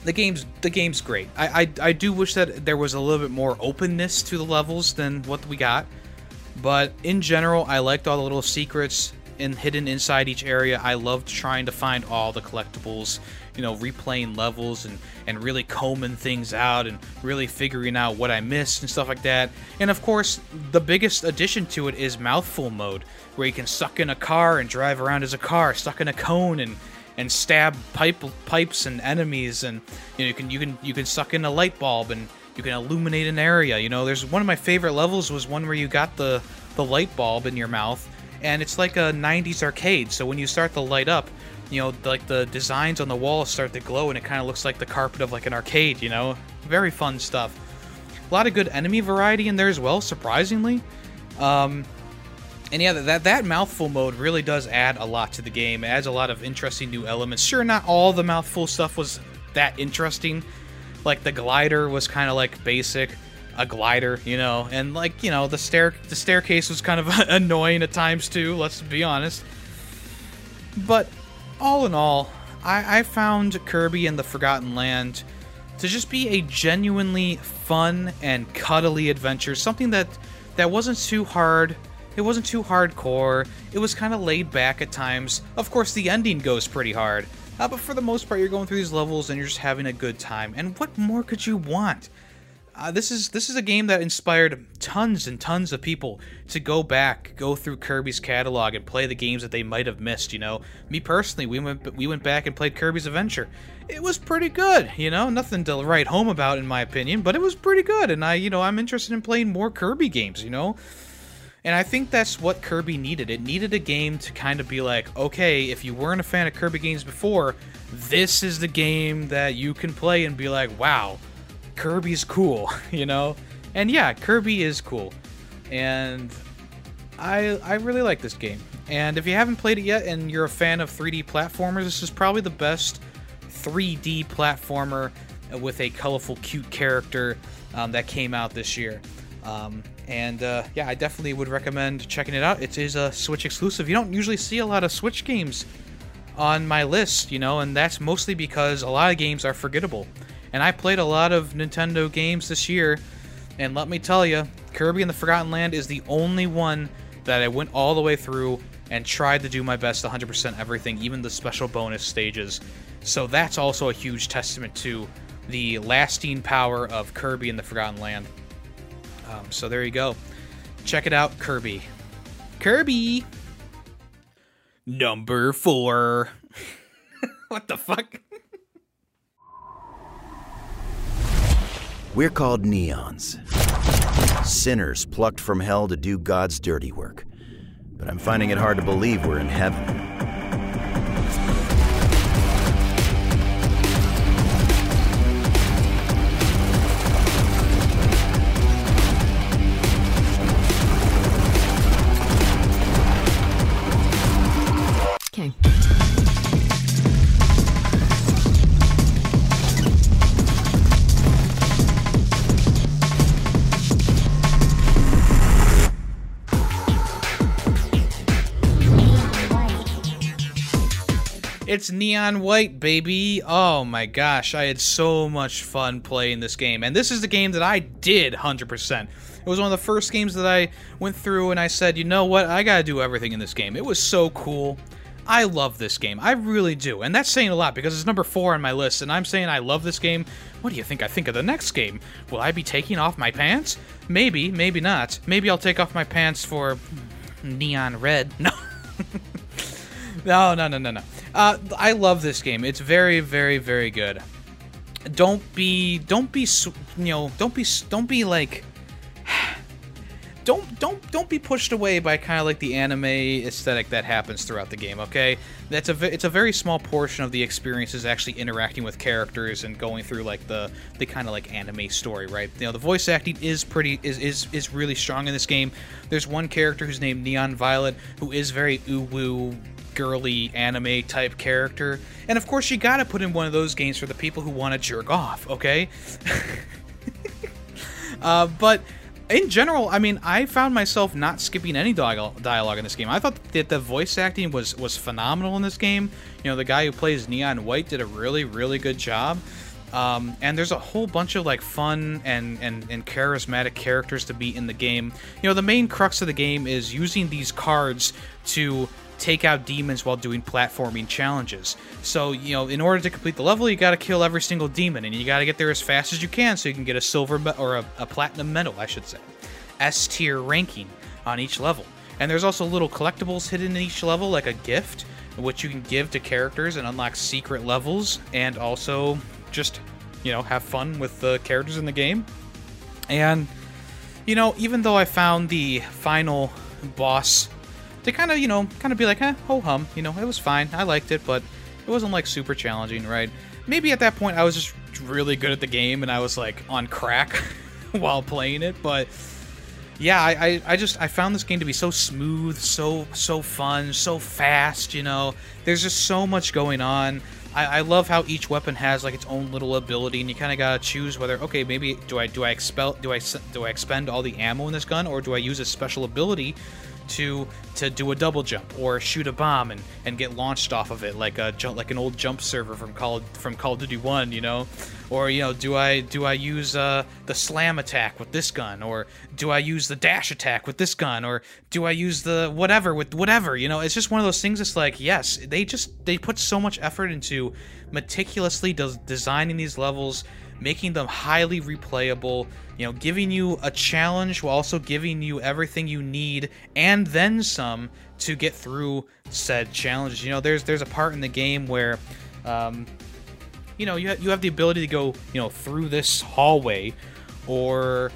The game's the game's great. I, I I do wish that there was a little bit more openness to the levels than what we got. But in general, I liked all the little secrets and hidden inside each area. I loved trying to find all the collectibles you know, replaying levels and, and really combing things out and really figuring out what I missed and stuff like that. And of course, the biggest addition to it is mouthful mode, where you can suck in a car and drive around as a car, stuck in a cone and and stab pipe pipes and enemies and you, know, you can you can you can suck in a light bulb and you can illuminate an area. You know, there's one of my favorite levels was one where you got the the light bulb in your mouth and it's like a 90s arcade. So when you start to light up, you know, like the designs on the walls start to glow and it kind of looks like the carpet of like an arcade, you know? Very fun stuff. A lot of good enemy variety in there as well, surprisingly. Um, and yeah, that that mouthful mode really does add a lot to the game. It adds a lot of interesting new elements. Sure, not all the mouthful stuff was that interesting. Like the glider was kind of like basic, a glider, you know, and like you know the stair the staircase was kind of annoying at times too. Let's be honest. But all in all, I, I found Kirby and the Forgotten Land to just be a genuinely fun and cuddly adventure. Something that that wasn't too hard. It wasn't too hardcore. It was kind of laid back at times. Of course, the ending goes pretty hard. Uh, but for the most part, you're going through these levels and you're just having a good time. And what more could you want? Uh, this is this is a game that inspired tons and tons of people to go back, go through Kirby's catalog and play the games that they might have missed. You know, me personally, we went we went back and played Kirby's Adventure. It was pretty good. You know, nothing to write home about in my opinion, but it was pretty good. And I, you know, I'm interested in playing more Kirby games. You know, And I think that's what Kirby needed. It needed a game to kind of be like, okay, if you weren't a fan of Kirby games before, this is the game that you can play and be like, wow, Kirby's cool, you know? And yeah, Kirby is cool. And I I really like this game. And if you haven't played it yet and you're a fan of 3D platformers, this is probably the best 3D platformer with a colorful, cute character um, that came out this year. Um, and uh, yeah, I definitely would recommend checking it out. It is a Switch exclusive. You don't usually see a lot of Switch games on my list, you know, and that's mostly because a lot of games are forgettable. And I played a lot of Nintendo games this year, and let me tell you, Kirby and the Forgotten Land is the only one that I went all the way through and tried to do my best 100% everything, even the special bonus stages. So that's also a huge testament to the lasting power of Kirby and the Forgotten Land. Um, so there you go. Check it out, Kirby. Kirby! Number four. what the fuck? We're called neons. Sinners plucked from hell to do God's dirty work. But I'm finding it hard to believe we're in heaven. It's Neon White, baby. Oh my gosh, I had so much fun playing this game. And this is the game that I did 100%. It was one of the first games that I went through and I said, you know what, I gotta do everything in this game. It was so cool. I love this game. I really do. And that's saying a lot because it's number four on my list, and I'm saying I love this game. What do you think I think of the next game? Will I be taking off my pants? Maybe, maybe not. Maybe I'll take off my pants for neon red. No. no, no, no, no, no. Uh, I love this game. It's very, very, very good. Don't be, don't be, you know, don't be, don't be like, don't, don't, don't be pushed away by kind of like the anime aesthetic that happens throughout the game. Okay, that's a, it's a very small portion of the experience is actually interacting with characters and going through like the, the kind of like anime story, right? You know, the voice acting is pretty, is, is, is really strong in this game. There's one character who's named Neon Violet who is very ooh-woo girly anime type character. And of course, you gotta put in one of those games for the people who want to jerk off, okay? uh, but in general, I mean, I found myself not skipping any dialogue, in this game. I thought that the voice acting was was phenomenal in this game. You know, the guy who plays Neon White did a really, really good job. Um, and there's a whole bunch of like fun and, and and charismatic characters to beat in the game. You know, the main crux of the game is using these cards to take out demons while doing platforming challenges. So, you know, in order to complete the level, you got to kill every single demon, and you got to get there as fast as you can so you can get a silver me- or a, a platinum medal, I should say, S tier ranking on each level. And there's also little collectibles hidden in each level, like a gift, which you can give to characters and unlock secret levels, and also just, you know, have fun with the characters in the game. And, you know, even though I found the final boss to kind of, you know, kind of be like, eh, ho hum, you know, it was fine. I liked it, but it wasn't like super challenging, right? Maybe at that point I was just really good at the game and I was like on crack while playing it, but yeah, I, I, I just I found this game to be so smooth, so so fun, so fast. You know, there's just so much going on. I, I love how each weapon has like its own little ability, and you kind of gotta choose whether okay, maybe do I do I expel do I do I expend all the ammo in this gun, or do I use a special ability to to do a double jump or shoot a bomb and, and get launched off of it like a like an old jump server from Call from Call of Duty One, you know, or you know, do I do I use uh, the slam attack with this gun, or do I use the dash attack with this gun, or do I use the whatever with whatever? You know, it's just one of those things. It's like yes, they just they put so much effort into meticulously des- designing these levels, making them highly replayable. You know, giving you a challenge while also giving you everything you need and then some to get through said challenges. You know, there's there's a part in the game where, um, you know, you ha- you have the ability to go, you know, through this hallway, or,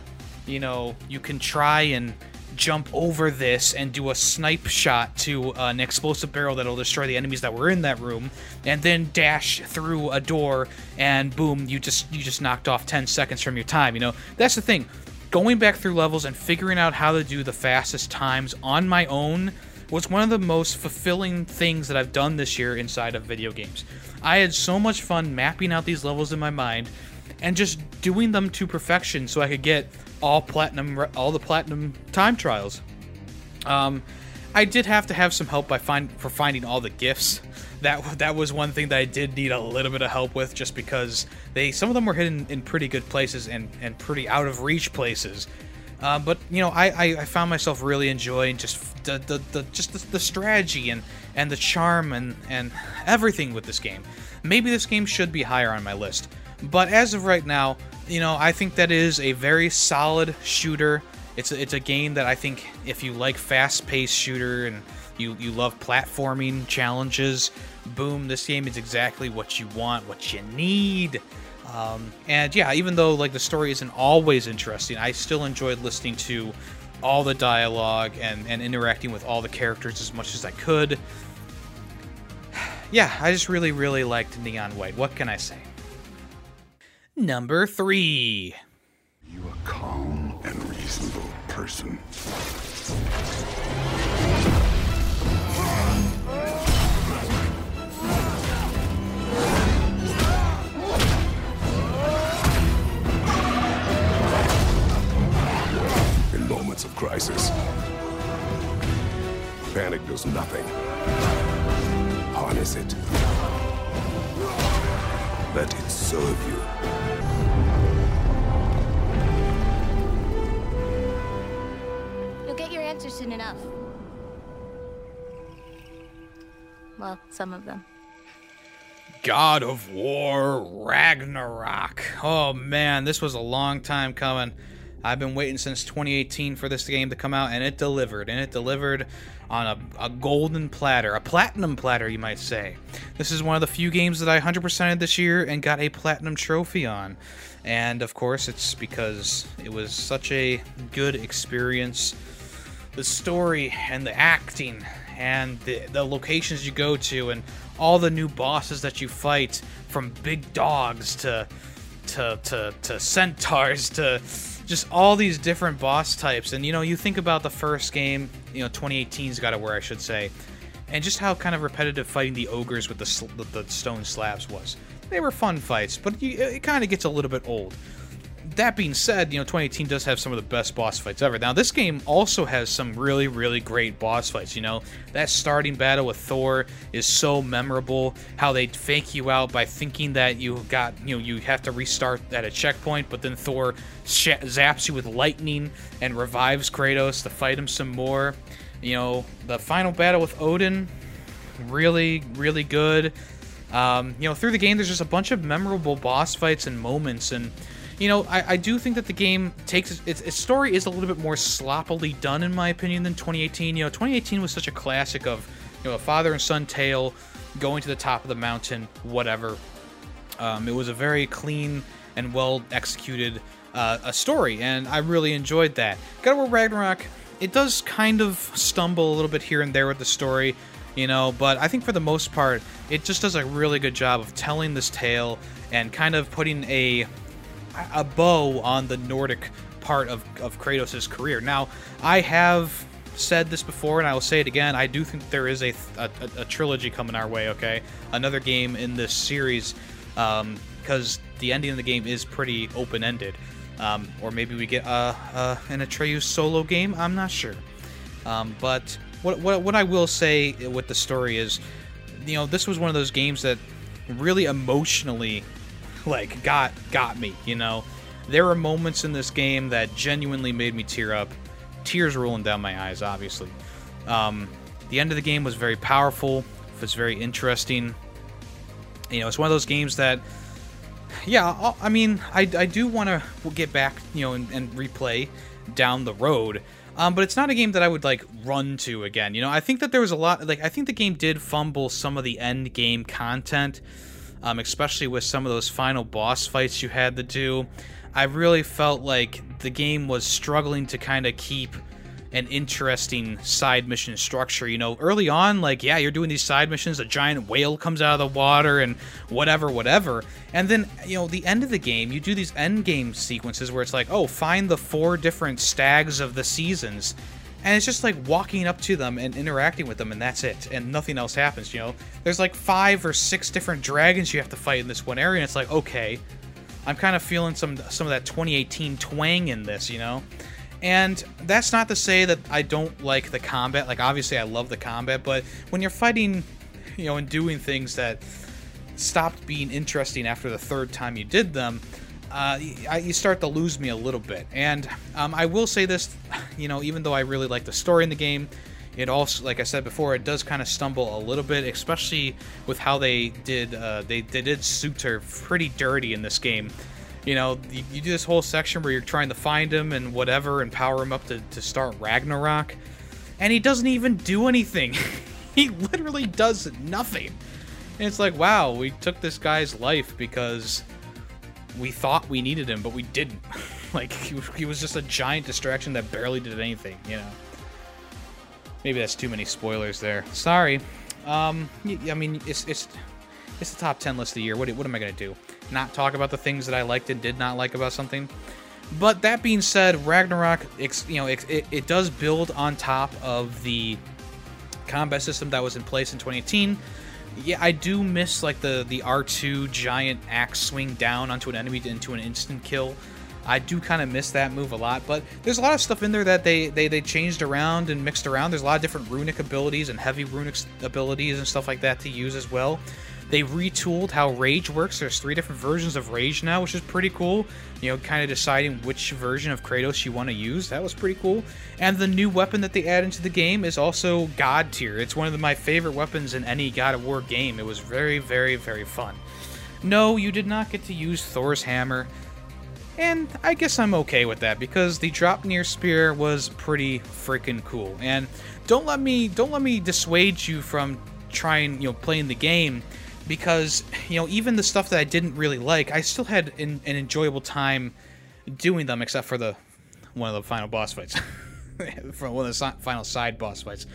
you know, you can try and jump over this and do a snipe shot to uh, an explosive barrel that'll destroy the enemies that were in that room, and then dash through a door and boom, you just you just knocked off 10 seconds from your time. You know, that's the thing. Going back through levels and figuring out how to do the fastest times on my own was one of the most fulfilling things that I've done this year inside of video games. I had so much fun mapping out these levels in my mind and just doing them to perfection so I could get all platinum all the platinum time trials. Um, I did have to have some help by find for finding all the gifts. That that was one thing that I did need a little bit of help with, just because they some of them were hidden in pretty good places and and pretty out of reach places. Uh, but you know, I, I, I found myself really enjoying just the, the, the just the, the strategy and and the charm and and everything with this game. Maybe this game should be higher on my list, but as of right now, you know, I think that is a very solid shooter. It's a, it's a game that I think if you like fast-paced shooter and you you love platforming challenges, boom, this game is exactly what you want, what you need. Um, and yeah, even though like the story isn't always interesting, I still enjoyed listening to all the dialogue and, and interacting with all the characters as much as I could. Yeah, I just really, really liked Neon White. What can I say? Number three. You a calm and reasonable person. In moments of crisis, panic does nothing. Harness it. Let it serve you. You'll get your answer soon enough. Well, some of them. God of War Ragnarok. Oh man, this was a long time coming. I've been waiting since 2018 for this game to come out, and it delivered. And it delivered on a, a golden platter, a platinum platter, you might say. This is one of the few games that I 100%ed this year and got a platinum trophy on. And of course, it's because it was such a good experience. The story and the acting and the, the locations you go to and all the new bosses that you fight from big dogs to to to, to centaurs to just all these different boss types. And you know you think about the first game you know 2018's God of War i should say and just how kind of repetitive fighting the ogres with the, sl- the stone slabs was. They were fun fights but you, it kind of gets a little bit old that being said, you know, 2018 does have some of the best boss fights ever. Now, this game also has some really, really great boss fights. You know, that starting battle with Thor is so memorable. How they fake you out by thinking that you got, you know, you have to restart at a checkpoint, but then Thor zaps you with lightning and revives Kratos to fight him some more. You know, the final battle with Odin, really, really good. Um, you know, through the game, there's just a bunch of memorable boss fights and moments, and you know, I, I do think that the game takes its, its story is a little bit more sloppily done, in my opinion, than 2018. You know, 2018 was such a classic of you know a father and son tale going to the top of the mountain, whatever. Um, it was a very clean and well executed uh, a story, and I really enjoyed that. God of War Ragnarok, it does kind of stumble a little bit here and there with the story, you know, but I think for the most part, it just does a really good job of telling this tale and kind of putting a a bow on the Nordic part of, of Kratos' career. Now, I have said this before, and I will say it again. I do think there is a, a, a trilogy coming our way, okay? Another game in this series, because the ending of the game is pretty open ended. Um, or maybe we get uh, uh, an Atreus solo game, I'm not sure. Um, but what, what, what I will say with the story is, you know, this was one of those games that really emotionally like got got me you know? There were moments in this game that genuinely made me tear up. Tears rolling down my eyes obviously. Um, the end of the game was very powerful. It was very interesting. You know it's one of those games that yeah i mean i, I do want to get back you know and, and replay down the road. Um, but it's not a game that I would like run to again. You know, I think that there was a lot like I think the game did fumble some of the end game content um, especially with some of those final boss fights you had to do. I really felt like the game was struggling to kind of keep, an interesting side mission structure. You know, early on, like, yeah, you're doing these side missions, a giant whale comes out of the water and whatever, whatever. And then, you know, the end of the game, you do these end game sequences where it's like, oh, find the four different stags of the seasons. And it's just like walking up to them and interacting with them, and that's it. And nothing else happens, you know? There's like five or six different dragons you have to fight in this one area, and it's like, okay, I'm kind of feeling some some of that 2018 twang in this, you know? And that's not to say that I don't like the combat. Like, obviously, I love the combat, but when you're fighting, you know, and doing things that stopped being interesting after the third time you did them, uh, you start to lose me a little bit. And um, I will say this, you know, even though I really like the story in the game, it also, like I said before, it does kind of stumble a little bit, especially with how they did uh, they, they did Surtur pretty dirty in this game. You know, you, you, do this whole section where you're trying to find him and whatever and power him up to, to start Ragnarok, and he doesn't even do anything. he literally does nothing. And it's like, wow, we took this guy's life because we thought we needed him, but we didn't. like, he, he was just a giant distraction that barely did anything, you know? Maybe that's too many spoilers there. Sorry. Um, I mean, it's, it's, it's the top 10 list of the year. What, what am I going to do? not talk about the things that I liked and did not like about something. But that being said, Ragnarok, you know, it, it does build on top of the combat system that was in place in 2018. Yeah, I do miss like the the R2 giant axe swing down onto an enemy into an instant kill. I do kind of miss that move a lot, but there's a lot of stuff in there that they, they they changed around and mixed around. There's a lot of different runic abilities and heavy runic abilities and stuff like that to use as well. They retooled how Rage works. There's three different versions of Rage now, which is pretty cool. You know, kind of deciding which version of Kratos you want to use. That was pretty cool. And the new weapon that they add into the game is also God tier. It's one of the, my favorite weapons in any God of War game. It was very, very, very fun. No, you did not get to use Thor's hammer. And I guess I'm okay with that because the Draupnir spear was pretty freaking cool. And don't let me don't let me dissuade you from trying, you know, playing the game because you know even the stuff that I didn't really like, I still had an, an enjoyable time doing them, except for the one of the final boss fights, for one of the final side boss fights.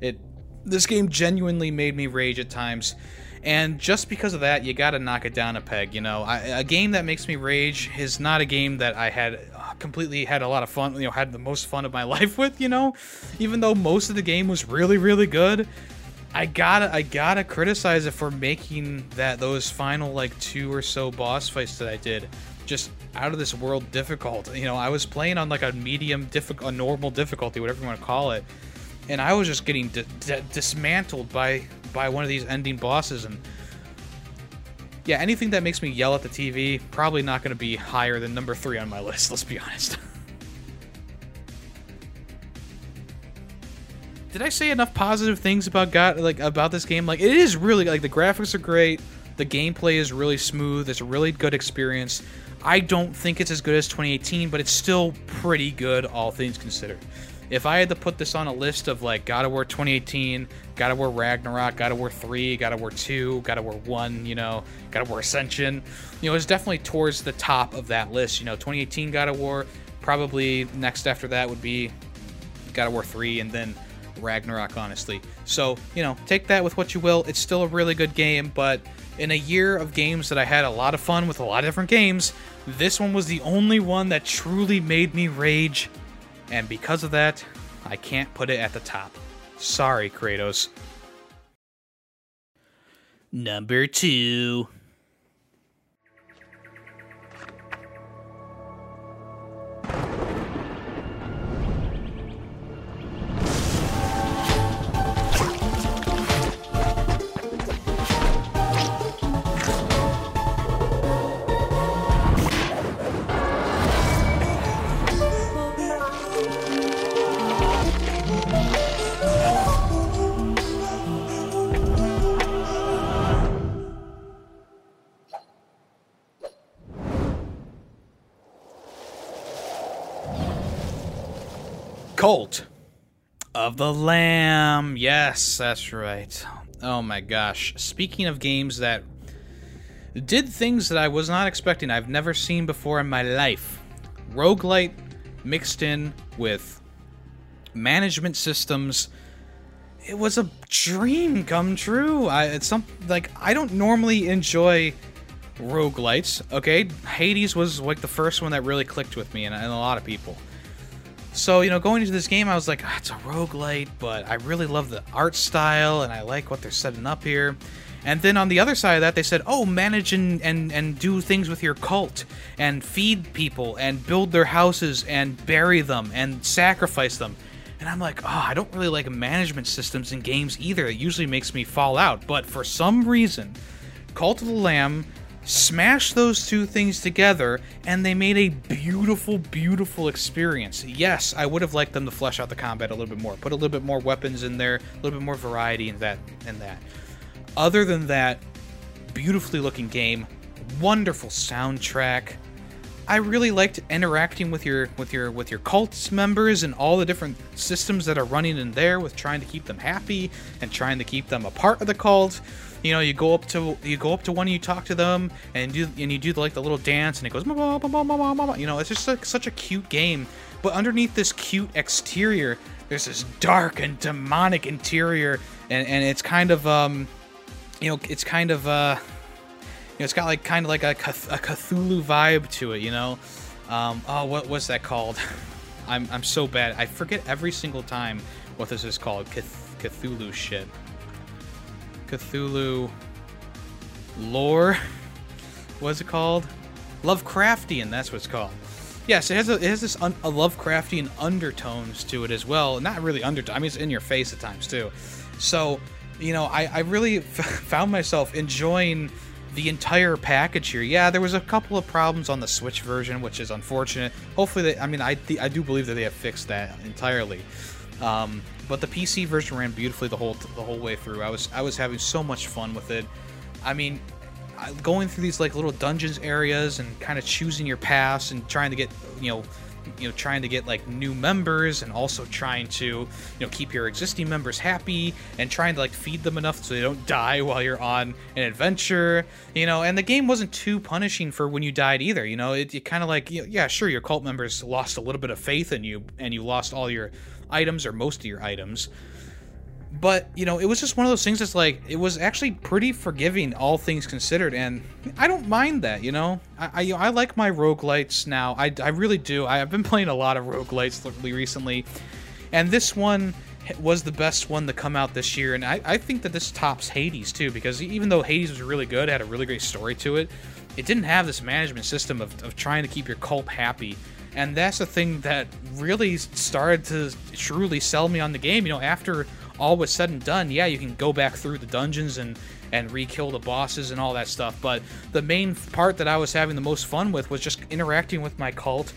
It this game genuinely made me rage at times, and just because of that, you gotta knock it down a peg. You know, I, a game that makes me rage is not a game that I had uh, completely had a lot of fun. You know, had the most fun of my life with. You know, even though most of the game was really really good I gotta I gotta criticize it for making that those final like two or so boss fights that I did just out of this world difficult. You know, I was playing on like a medium difficult, a normal difficulty, whatever you want to call it, and I was just getting dismantled by by one of these ending bosses. And yeah, anything that makes me yell at the TV probably not going to be higher than number three on my list. Let's be honest. Did I say enough positive things about God like about this game? Like it is really like the graphics are great, the gameplay is really smooth, it's a really good experience. I don't think it's as good as 2018, but it's still pretty good all things considered. If I had to put this on a list of like God of War 2018, God of War Ragnarok, God of War 3, God of War 2, God of War 1, you know, God of War Ascension, you know, it's definitely towards the top of that list. You know, 2018 God of War, probably next after that would be God of War 3, and then Ragnarok, honestly. So, you know, take that with what you will. It's still a really good game, but in a year of games that I had a lot of fun with a lot of different games, this one was the only one that truly made me rage. And because of that, I can't put it at the top. Sorry, Kratos. Number two. Cult of the Lamb. Yes, that's right. Oh my gosh. Speaking of games that did things that I was not expecting, I've never seen before in my life. Roguelite mixed in with management systems it was a dream come true. I it's some like I don't normally enjoy roguelites, okay? Hades was like the first one that really clicked with me and, and a lot of people. So, you know, going into this game, I was like, ah, it's a roguelite, but I really love the art style and I like what they're setting up here. And then on the other side of that, they said, oh, manage and, and, and do things with your cult and feed people and build their houses and bury them and sacrifice them. And I'm like, oh, I don't really like management systems in games either. It usually makes me fall out. But for some reason, Cult of the Lamb smashed those two things together and they made a beautiful, beautiful experience. Yes, I would have liked them to flesh out the combat a little bit more, put a little bit more weapons in there, a little bit more variety in that and that. Other than that, beautifully looking game, wonderful soundtrack. I really liked interacting with your with your with your cults members and all the different systems that are running in there with trying to keep them happy and trying to keep them a part of the cult. You know, you go up to you go up to one and you talk to them and do and you do like the little dance and it goes you know, it's just like such a cute game. But underneath this cute exterior, there's this dark and demonic interior and and it's kind of um you know, it's kind of uh you know, it's got like kind of like a, a Cthulhu vibe to it, you know. Um, oh, what what's that called? I'm I'm so bad. I forget every single time what this is called. Cth- Cthulhu shit. Cthulhu lore. What's it called? Lovecraftian. That's what it's called. Yes, it has a, it has this un, a Lovecraftian undertones to it as well. Not really undertones. I mean, it's in your face at times too. So, you know, I I really found myself enjoying the entire package here. Yeah, there was a couple of problems on the Switch version, which is unfortunate. Hopefully, they, I mean, I I do believe that they have fixed that entirely. Um, but the PC version ran beautifully the whole the whole way through. I was I was having so much fun with it. I mean, going through these like little dungeons areas and kind of choosing your paths and trying to get you know you know trying to get like new members and also trying to you know keep your existing members happy and trying to like feed them enough so they don't die while you're on an adventure you know and the game wasn't too punishing for when you died either you know it, it kind of like you know, yeah sure your cult members lost a little bit of faith in you and you lost all your items or most of your items. But you know it was just one of those things that's like it was actually pretty forgiving all things considered and i don't mind that you know? I i, I like my roguelites now. I, I really do. I've been playing a lot of rogue roguelites recently and this one was the best one to come out this year and i, I think that this tops hades too because even though hades was really good had a really great story to it it didn't have this management system of, of trying to keep your cult happy and that's the thing that really started to truly sell me on the game you know after all was said and done, yeah, you can go back through the dungeons and and re-kill the bosses and all that stuff. But the main part that I was having the most fun with was just interacting with my cult,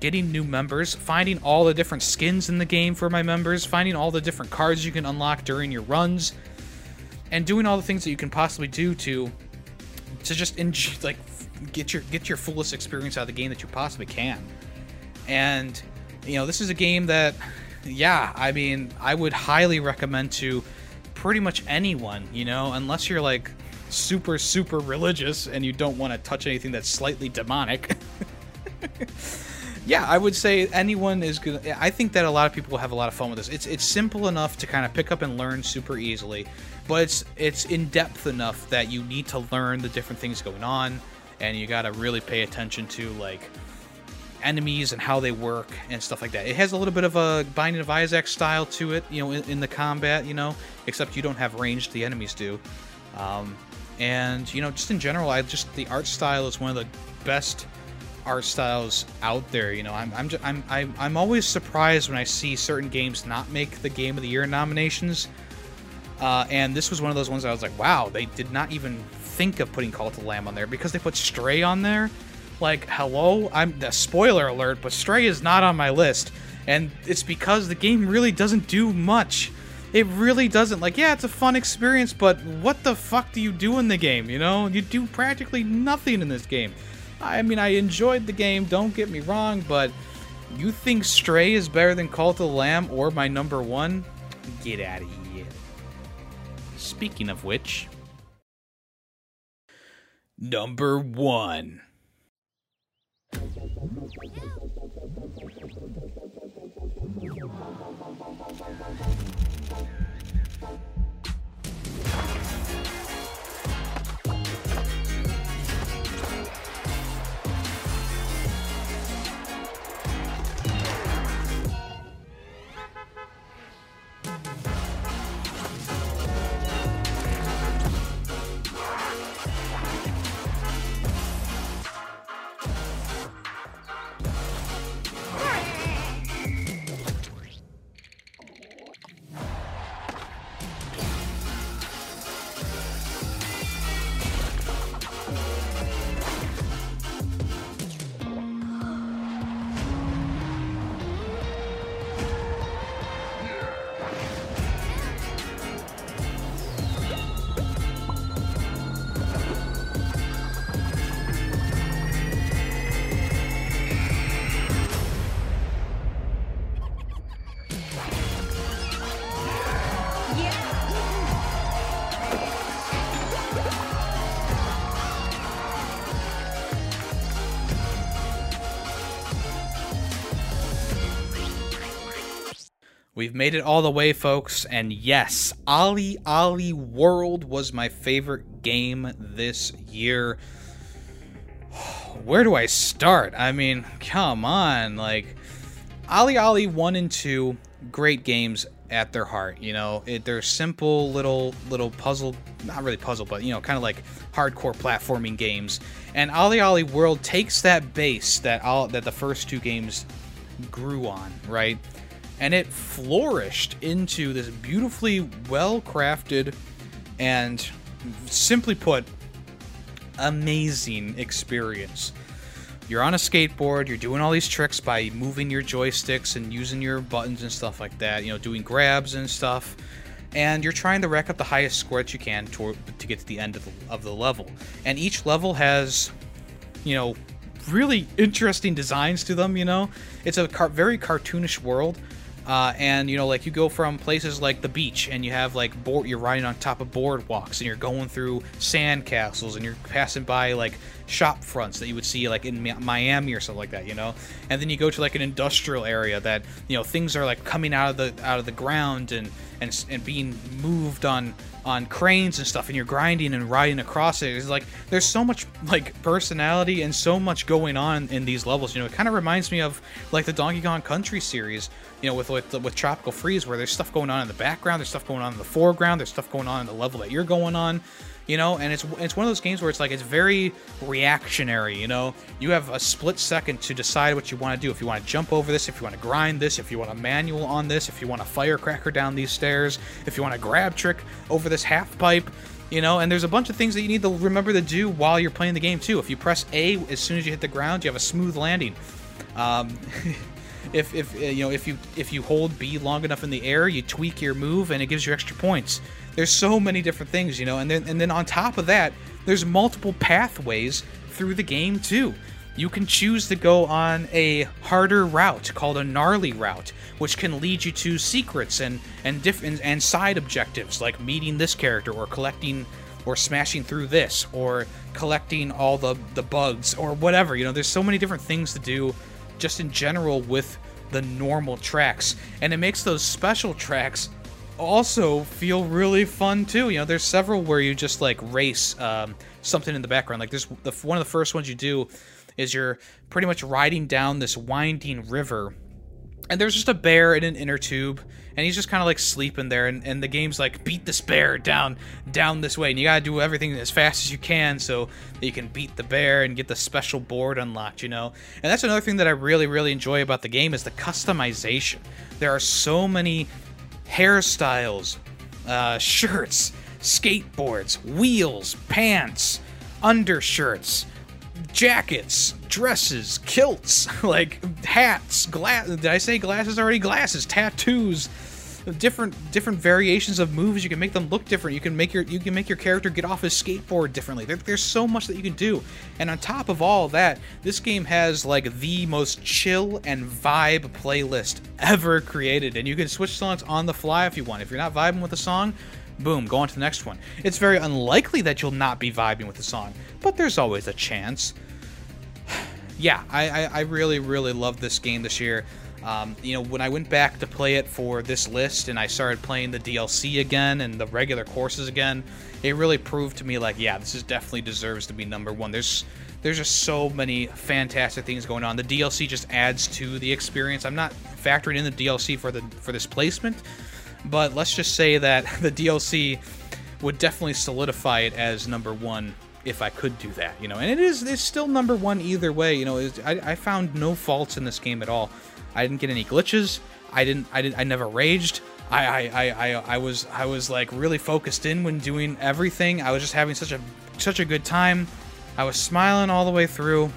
getting new members, finding all the different skins in the game for my members, finding all the different cards you can unlock during your runs, and doing all the things that you can possibly do to to just like get your get your fullest experience out of the game that you possibly can. And you know, this is a game that yeah, I mean, I would highly recommend to pretty much anyone, you know, unless you're like super, super religious and you don't want to touch anything that's slightly demonic. yeah, I would say anyone is good. I think that a lot of people will have a lot of fun with this. It's it's simple enough to kind of pick up and learn super easily, but it's it's in depth enough that you need to learn the different things going on, and you got to really pay attention to like enemies and how they work and stuff like that. It has a little bit of a Binding of Isaac style to it, you know, in, in the combat, you know, except you don't have range, the enemies do. Um, and you know, just in general, I just the art style is one of the best art styles out there. You know, I'm I'm just, I'm I'm I'm always surprised when I see certain games not make the Game of the Year nominations. Uh, and this was one of those ones I was like, wow, they did not even think of putting Cult of the Lamb on there because they put Stray on there like, hello? I'm the spoiler alert, but Stray is not on my list. And it's because the game really doesn't do much. It really doesn't. Like, yeah, it's a fun experience, but what the fuck do you do in the game, you know? You do practically nothing in this game. I mean, I enjoyed the game, don't get me wrong, but you think Stray is better than Cult of the Lamb or my number one? Get out of here. Speaking of which, number one. We've made it all the way, folks, and yes, OlliOlli World was my favorite game this year. Where do I start? I mean, come on, like OlliOlli 1 and 2, great games at their heart, you know. It, they're simple little little puzzle, not really puzzle, but you know, kind of like hardcore platforming games. And OlliOlli World takes that base that all that the first two games grew on, right? And it flourished into this beautifully well crafted and simply put amazing experience. You're on a skateboard you're doing all these tricks by moving your joysticks and using your buttons and stuff like that you know doing grabs and stuff and you're trying to rack up the highest score that you can to, to get to the end of the, of the level. And each level has you know really interesting designs to them you know? It's a car- very cartoonish world uh, and you know, like you go from places like the beach, and you have like board, you're riding on top of boardwalks, and you're going through sand castles, and you're passing by like shop fronts that you would see like in Miami or something like that, you know. And then you go to like an industrial area that you know things are like coming out of the out of the ground and and and being moved on on cranes and stuff and you're grinding and riding across it. It's like there's so much like personality and so much going on in these levels you know? It kind of reminds me of like the donkey kong country series you know with with, with tropical freeze where there's stuff going on in the background there's stuff going on in the foreground there's stuff going on in the level that you're going on you know and it's it's one of those games where it's like it's very reactionary you know? You have a split second to decide what you want to do. If you want to jump over this if you want to grind this if you want a manual on this if you want a firecracker down these stairs if you want a grab trick over this half pipe you know? And there's a bunch of things that you need to remember to do while you're playing the game too. If you press a as soon as you hit the ground you have a smooth landing. Um, if if you know if you if you hold b long enough in the air you tweak your move and it gives you extra points there's so many different things, you know, and then and then on top of that, there's multiple pathways through the game too. You can choose to go on a harder route called a gnarly route, which can lead you to secrets and and different and side objectives like meeting this character or collecting or smashing through this or collecting all the the bugs or whatever. You know, there's so many different things to do just in general with the normal tracks, and it makes those special tracks also feel really fun too. You know, there's several where you just like race um, something in the background. Like there's the one of the first ones you do is you're pretty much riding down this winding river, and there's just a bear in an inner tube, and he's just kind of like sleeping there. And, and the game's like beat this bear down down this way, and you gotta do everything as fast as you can so you can beat the bear and get the special board unlocked. You know, and that's another thing that I really really enjoy about the game is the customization. There are so many hairstyles, uh, shirts, skateboards, wheels, pants, undershirts, jackets, dresses, kilts, like hats, glass. Did I say glasses already? Glasses, tattoos, different different variations of moves. You can make them look different. You can make your you can make your character get off his skateboard differently. There, there's so much that you can do. And on top of all that, this game has like the most chill and vibe playlist ever created. And you can switch songs on the fly if you want. If you're not vibing with a song, boom, go on to the next one. It's very unlikely that you'll not be vibing with the song, but there's always a chance. yeah, I, I, I really, really love this game this year. Um, you know, when I went back to play it for this list and I started playing the DLC again and the regular courses again, it really proved to me like, yeah, this is definitely deserves to be number one. There's there's just so many fantastic things going on. The DLC just adds to the experience. I'm not factoring in the DLC for the for this placement, but let's just say that the DLC would definitely solidify it as number one if I could do that, you know. And it is it's still number one either way, you know. I, I found no faults in this game at all. I didn't get any glitches. I didn't. I did. I never raged. I, I, I, I, I was I was like really focused in when doing everything. I was just having such a such a good time. I was smiling all the way through,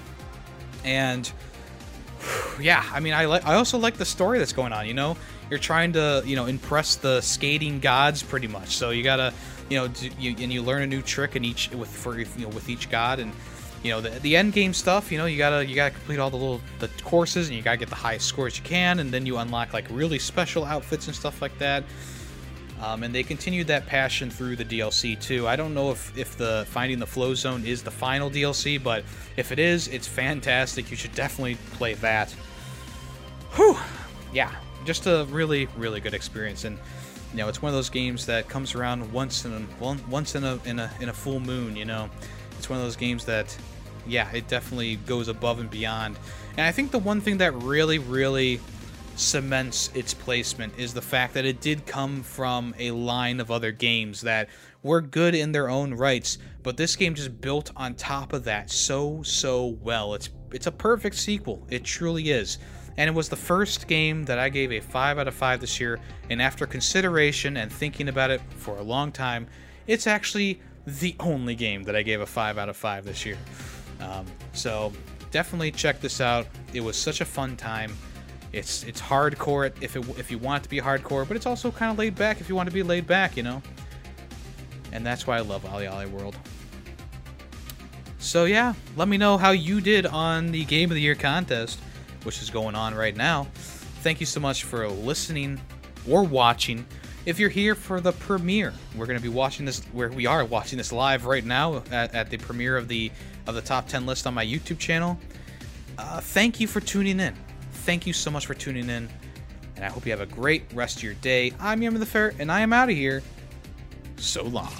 and yeah, I mean, I like. I also like the story that's going on. You know, you're trying to you know impress the skating gods pretty much. So you gotta you know, do, you, and you learn a new trick in each with for you know with each god and you know the, the end game stuff you know you gotta you gotta complete all the little the courses and you gotta get the highest scores you can and then you unlock like really special outfits and stuff like that um, and they continued that passion through the DLC too. I don't know if, if the Finding the Flow Zone is the final DLC, but if it is, it's fantastic. You should definitely play that. Whew! Yeah, just a really, really good experience. And you know, it's one of those games that comes around once in a once in a in a in a full moon. You know, it's one of those games that, yeah, it definitely goes above and beyond. And I think the one thing that really, really cements its placement is the fact that it did come from a line of other games that were good in their own rights, but this game just built on top of that so so well. It's it's a perfect sequel. It truly is and it was the first game that I gave a 5 out of 5 this year, and after consideration and thinking about it for a long time, it's actually the only game that I gave a 5 out of 5 this year. Um, so definitely check this out. It was such a fun time. It's it's hardcore if it, if you want it to be hardcore, but it's also kind of laid back if you want to be laid back, you know. And that's why I love OlliOlli World. So yeah, let me know how you did on the Game of the Year contest which is going on right now. Thank you so much for listening or watching. If you're here for the premiere, we're going to be watching this. Where we are watching this live right now at, at, the premiere of the of the top 10 list on my YouTube channel. Uh, thank you for tuning in. Thank you so much for tuning in, and I hope you have a great rest of your day. I'm Yummy the Ferret, and I am out of here. So long.